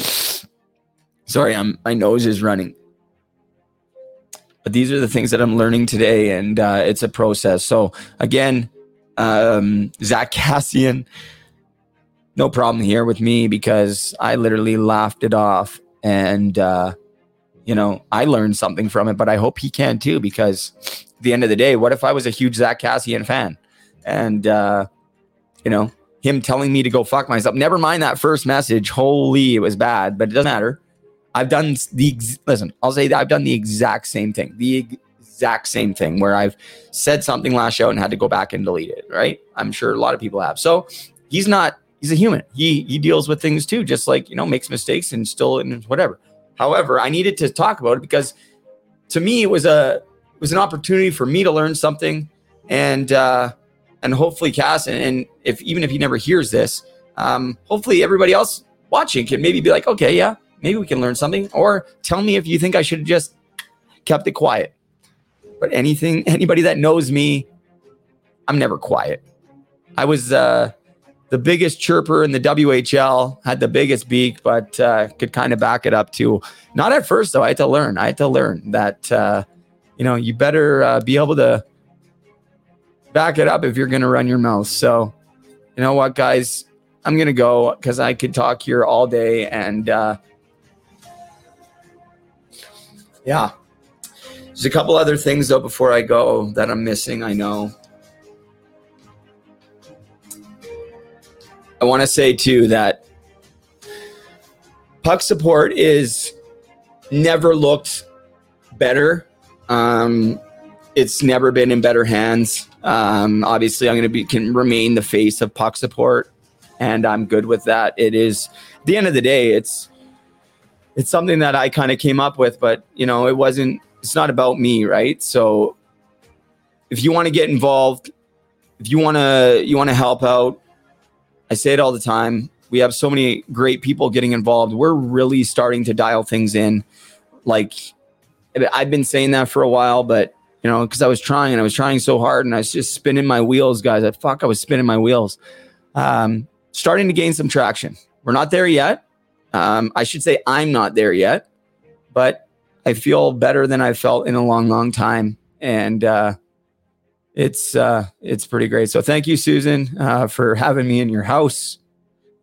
Sorry, I'm my nose is running. But these are the things that I'm learning today, and uh, it's a process. So again, um, Zack Kassian, no problem here with me because I literally laughed it off, and uh, you know I learned something from it. But I hope he can too, because at the end of the day, what if I was a huge Zack Kassian fan, and uh, you know him telling me to go fuck myself? Never mind that first message. Holy, it was bad, but it doesn't matter I've done the listen. I'll say that I've done the exact same thing. The exact same thing where I've said something last show and had to go back and delete it. Right? I'm sure a lot of people have. So he's not. He's a human. He he deals with things too, just like you know makes mistakes and still and whatever. However, I needed to talk about it because to me it was a it was an opportunity for me to learn something and uh, and hopefully Cass and, and if even if he never hears this, um, hopefully everybody else watching can maybe be like, okay, yeah, maybe we can learn something. Or tell me if you think I should have just kept it quiet. But anything, anybody that knows me, I'm never quiet. I was uh, the biggest chirper in the WHL, had the biggest beak, but uh, could kind of back it up too. Not at first, though. I had to learn. I had to learn that, uh, you know, you better uh, be able to back it up if you're going to run your mouth. So, you know what, guys? I'm going to go because I could talk here all day and, uh, yeah. There's a couple other things though before I go that I'm missing. I know. I want to say too that puck support is never looked better. Um, it's never been in better hands. Um, obviously, I'm going to be can remain the face of puck support. and I'm good with that. It is at the end of the day, it's it's something that I kind of came up with, but you know, it wasn't. It's not about me, right? So if you want to get involved, if you want to you want to help out, I say it all the time. We have so many great people getting involved. We're really starting to dial things in. Like I've been saying that for a while, but you know, because I was trying and I was trying so hard and I was just spinning my wheels, guys. I fuck, I was spinning my wheels. Um, starting to gain some traction. We're not there yet. Um, I should say I'm not there yet, but I feel better than I felt in a long, long time. And uh, it's uh, it's pretty great. So thank you, Susan, uh, for having me in your house.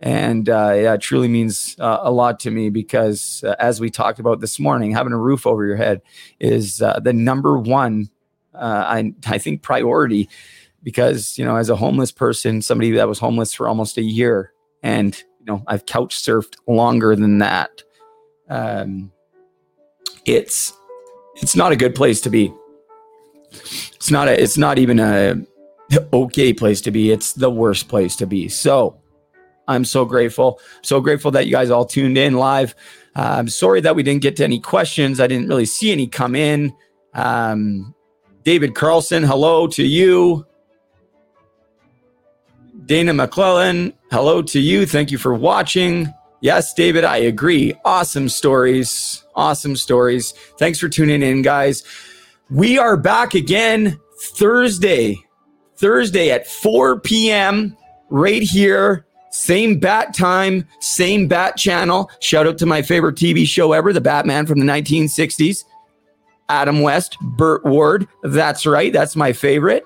And uh, yeah, it truly means uh, a lot to me because, uh, as we talked about this morning, having a roof over your head is the number one, I, I think, priority. Because, you know, as a homeless person, somebody that was homeless for almost a year, and, you know, I've couch surfed longer than that. Um, it's it's not a good place to be. It's not a it's not even a okay place to be. It's the worst place to be. So I'm so grateful. So grateful that you guys all tuned in live. Uh, I'm sorry that we didn't get to any questions. I didn't really see any come in. Um, David Carlson, hello to you. Dana McClellan, hello to you. Thank you for watching. Yes, David, I agree. Awesome stories. Awesome stories. Thanks for tuning in, guys. We are back again Thursday, Thursday at 4 p.m. right here same bat time, same bat channel. Shout out to my favorite TV show ever, The Batman from the 1960s. Adam West, Burt Ward. That's right. That's my favorite.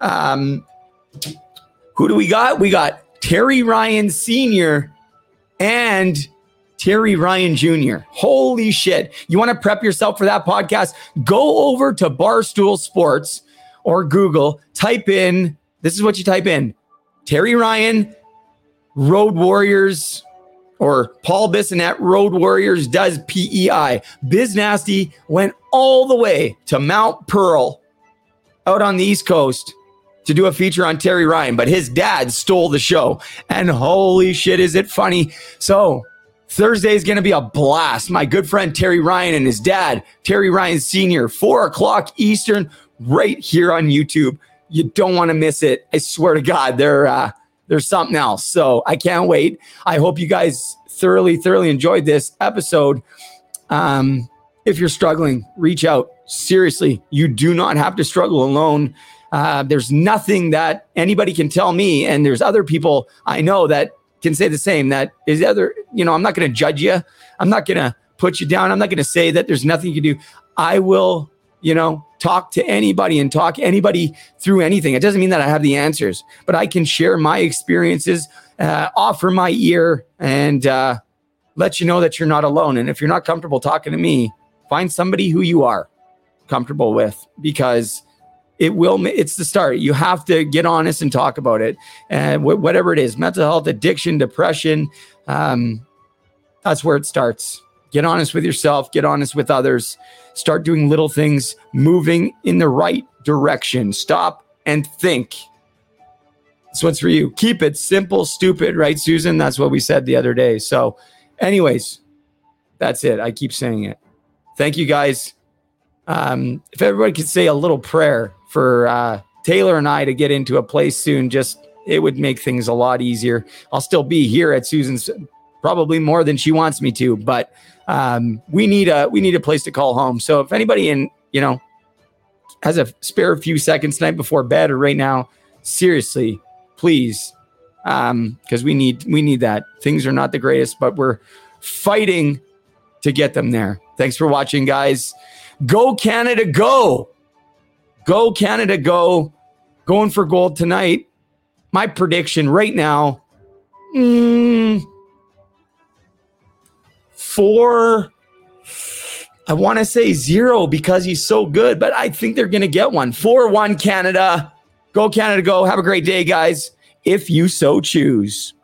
Um, who do we got? We got Terry Ryan Sr. and Terry Ryan Jr. Holy shit. You want to prep yourself for that podcast? Go over to Barstool Sports or Google, type in, this is what you type in Terry Ryan Road Warriors or Paul Bissonnette Road Warriors does PEI. Biz Nasty went all the way to Mount Pearl out on the East Coast to do a feature on Terry Ryan, but his dad stole the show. And holy shit, is it funny? So, Thursday is going to be a blast. My good friend Terry Ryan and his dad, Terry Ryan Sr., four o'clock Eastern, right here on YouTube. You don't want to miss it. I swear to God, they're uh, there's something else. So I can't wait. I hope you guys thoroughly, thoroughly enjoyed this episode. Um, if you're struggling, reach out. Seriously, you do not have to struggle alone. Uh, there's nothing that anybody can tell me, and there's other people I know that can say the same. That is other, you know, I'm not going to judge you. I'm not going to put you down. I'm not going to say that there's nothing you can do. I will, you know, talk to anybody and talk anybody through anything. It doesn't mean that I have the answers, but I can share my experiences, uh, offer my ear, and uh, let you know that you're not alone. And if you're not comfortable talking to me, find somebody who you are comfortable with because it will it's the start you have to get honest and talk about it and wh- whatever it is mental health addiction depression um, that's where it starts get honest with yourself get honest with others Start doing little things, moving in the right direction. Stop and think. This one's for you. Keep it simple, stupid, right, Susan? That's what we said the other day. So, anyways, that's it. I keep saying it. Thank you guys. Um, if everybody could say a little prayer for uh, Taylor and I to get into a place soon, just it would make things a lot easier. I'll still be here at Susan's probably more than she wants me to, but um, we need a we need a place to call home. So if anybody in you know has a spare few seconds tonight before bed or right now, seriously, please, because um, we need we need that. Things are not the greatest, but we're fighting to get them there. Thanks for watching, guys. Go Canada, go! Go Canada, go! Going for gold tonight. My prediction right now. Mm, four. I want to say zero because he's so good, but I think they're going to get one. 4 1 Canada. Go, Canada, go. Have a great day, guys, if you so choose.